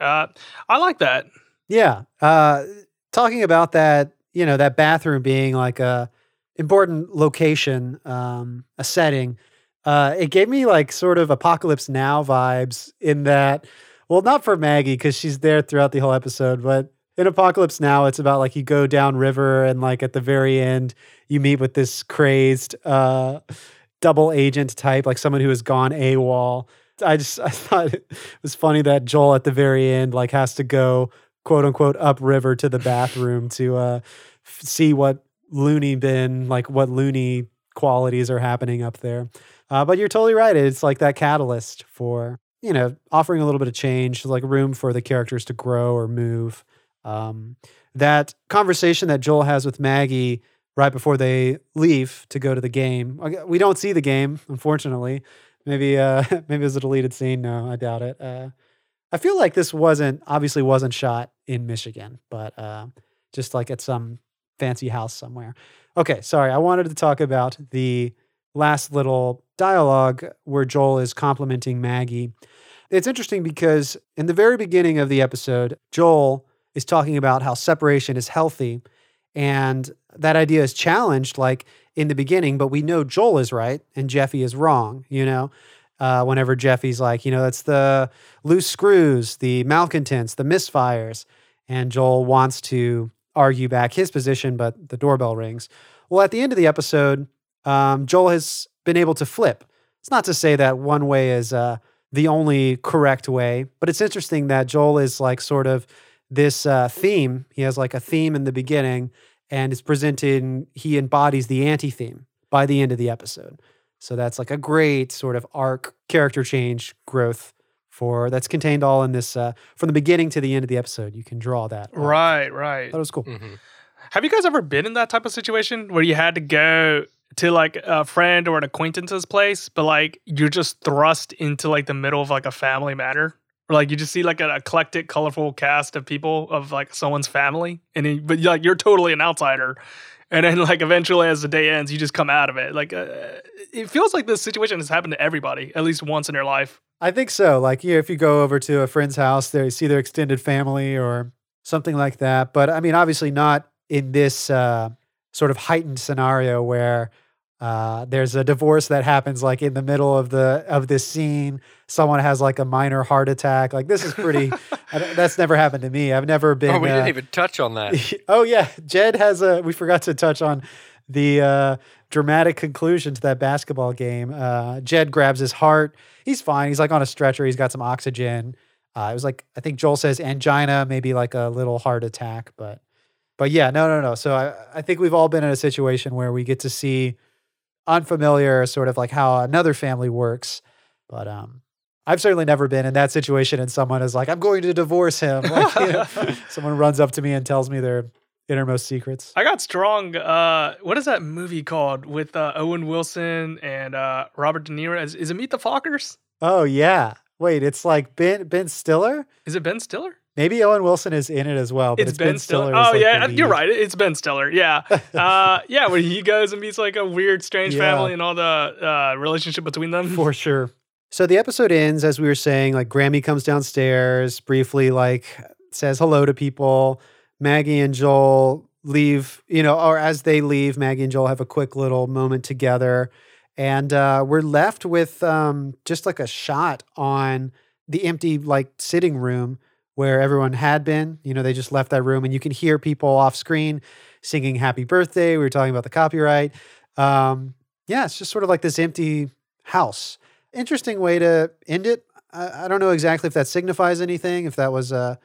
Uh, I like that. Yeah. Uh, talking about that, you know, that bathroom being like a important location, um, a setting, uh, it gave me like sort of apocalypse now vibes in that, well, not for Maggie because she's there throughout the whole episode, but in Apocalypse Now, it's about like you go down river and like at the very end, you meet with this crazed uh, double agent type, like someone who has gone AWOL. I just *laughs* I thought it was funny that Joel at the very end like has to go quote unquote upriver to the bathroom to uh f- see what loony bin like what loony qualities are happening up there. Uh, but you're totally right. It's like that catalyst for you know offering a little bit of change, like room for the characters to grow or move. Um, that conversation that Joel has with Maggie right before they leave to go to the game. We don't see the game, unfortunately. Maybe uh *laughs* maybe it's a deleted scene. No, I doubt it. Uh I feel like this wasn't obviously wasn't shot in Michigan, but uh just like at some fancy house somewhere. Okay, sorry. I wanted to talk about the last little dialogue where Joel is complimenting Maggie. It's interesting because in the very beginning of the episode, Joel is talking about how separation is healthy and that idea is challenged like in the beginning, but we know Joel is right and Jeffy is wrong, you know? Uh, whenever Jeffy's like, you know, that's the loose screws, the malcontents, the misfires. And Joel wants to argue back his position, but the doorbell rings. Well, at the end of the episode, um, Joel has been able to flip. It's not to say that one way is uh, the only correct way, but it's interesting that Joel is like sort of this uh, theme. He has like a theme in the beginning, and it's presented, he embodies the anti theme by the end of the episode. So that's like a great sort of arc, character change, growth for that's contained all in this uh, from the beginning to the end of the episode. You can draw that. arc. Right, right. That was cool. hmm Have you guys ever been in that type of situation where you had to go to like a friend or an acquaintance's place, but like you're just thrust into like the middle of like a family matter? Or like you just see like an eclectic, colorful cast of people of like someone's family, and then, but like you're totally an outsider. And then like eventually as the day ends, you just come out of it. Like uh, it feels like this situation has happened to everybody at least once in their life. I think so. Like, yeah, if you go over to a friend's house, they see their extended family or something like that. But I mean, obviously not in this uh, sort of heightened scenario where uh, there's a divorce that happens like in the middle of the of this scene. Someone has like a minor heart attack. Like this is pretty. *laughs* I that's never happened to me. I've never been. Oh, we uh, didn't even touch on that. *laughs* oh yeah, Jed has a. We forgot to touch on the uh, dramatic conclusion to that basketball game. Uh, Jed grabs his heart. He's fine. He's like on a stretcher. He's got some oxygen. Uh, it was like I think Joel says angina, maybe like a little heart attack, but but yeah, no, no, no. So I I think we've all been in a situation where we get to see unfamiliar sort of like how another family works, but um. I've certainly never been in that situation, and someone is like, "I'm going to divorce him." Like, you know, *laughs* someone runs up to me and tells me their innermost secrets. I got strong. Uh, what is that movie called with uh, Owen Wilson and uh, Robert De Niro? Is, is it Meet the Fockers? Oh yeah. Wait, it's like Ben Ben Stiller. Is it Ben Stiller? Maybe Owen Wilson is in it as well. But It's, Ben, Stiller. is, Oh yeah, you're right. It's Ben Stiller. Yeah, *laughs* uh, yeah. When he goes and meets like a weird, strange Yeah. family and all the uh, relationship between them. for sure. So the episode ends as we were saying. Like Grammy comes downstairs briefly, like says hello to people. Maggie and Joel leave, you know, or as they leave, Maggie and Joel have a quick little moment together, and uh, we're left with um, just like a shot on the empty like sitting room where everyone had been. You know, they just left that room, and you can hear people off screen singing "Happy Birthday." We were talking about the copyright. Um, yeah, it's just sort of like this empty house. Interesting way to end it. I, I don't know exactly if that signifies anything, if that was uh,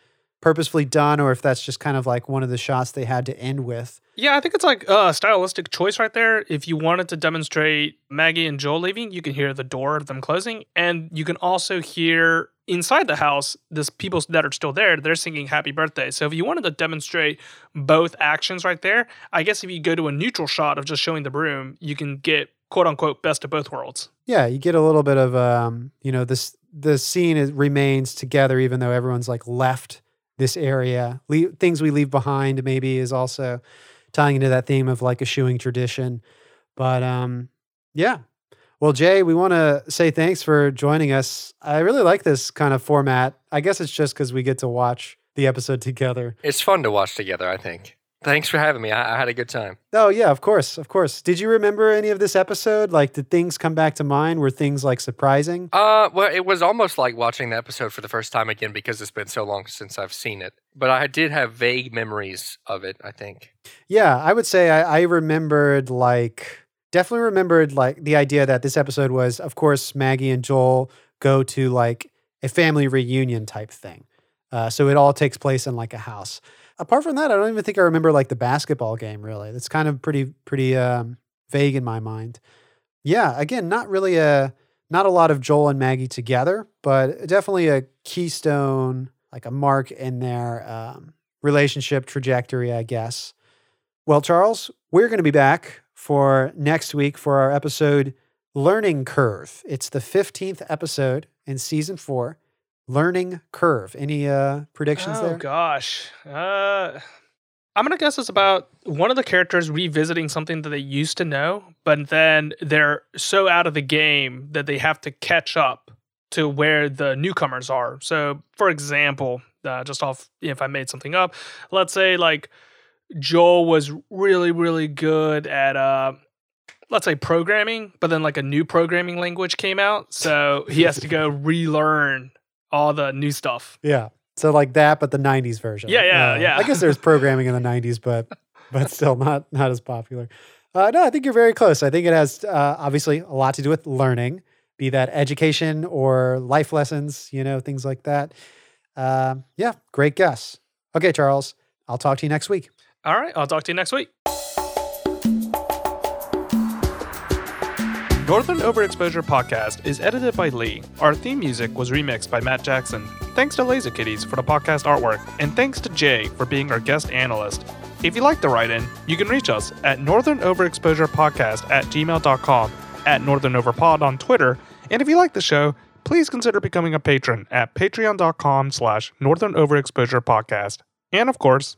purposefully done, or if that's just kind of like one of the shots they had to end with. Yeah, I think it's like a stylistic choice right there. If you wanted to demonstrate Maggie and Joel leaving, you can hear the door of them closing, and you can also hear inside the house this people that are still there. They're singing "Happy Birthday." So if you wanted to demonstrate both actions right there, I guess if you go to a neutral shot of just showing the room, you can get quote unquote best of both worlds. Yeah, you get a little bit of um, you know, this the scene is, remains together even though everyone's like left this area. Le- things we leave behind maybe is also tying into that theme of like eschewing tradition. But um, yeah. Well, Jay, we want to say thanks for joining us. I really like this kind of format. I guess it's just because we get to watch the episode *laughs* together. It's fun to watch together, I think. Thanks for having me. I, I had a good time. Oh yeah, of course, of course. Did you remember any of this episode? Like, did things come back to mind? Were things like surprising? Uh, well, it was almost like watching the episode for the first time again because it's been so long since I've seen it. But I did have vague memories of it. I think. Yeah, I would say I, I remembered like definitely remembered like the idea that this episode was, of course, Maggie and Joel go to like a family reunion type thing. Uh, so it all takes place in like a house. Apart from that, I don't even think I remember like the basketball game really. It's kind of pretty pretty um, vague in my mind. Yeah, again, not really a not a lot of Joel and Maggie together, but definitely a keystone, like a mark in their um, relationship trajectory, I guess. Well, Charles, we're going to be back for next week for our episode Learning Curve. It's the 15th episode in season four, Learning Curve. Any uh, predictions oh there? gosh. Uh I'm gonna guess it's about one of the characters revisiting something that they used to know, but then they're so out of the game that they have to catch up to where the newcomers are. So, for example, uh, just off if I made something up, let's say like Joel was really really good at uh let's say programming, but then like a new programming language came out, so he has to go *laughs* relearn all the new stuff. Yeah. So like that, but the '90s version. Yeah, yeah, Uh, yeah. I guess there's *laughs* programming in the '90s, but but still not not as popular. Uh, no, I think you're very close. I think it has uh, obviously a lot to do with learning, be that education or life lessons, you know, things like that. Um, yeah, great guess. Okay, Charles, I'll talk to you next week. All right, I'll talk to you next week. Northern Overexposure Podcast is edited by Lee. Our theme music was remixed by Matt Jackson. Thanks to Laser Kitties for the podcast artwork, and thanks to Jay for being our guest analyst. If you like the write in, you can reach us at Northern Overexposure Podcast at gmail.com, at Northern Overpod on Twitter, and if you like the show, please consider becoming a patron at patreon.com slash Northern Overexposure Podcast. And of course,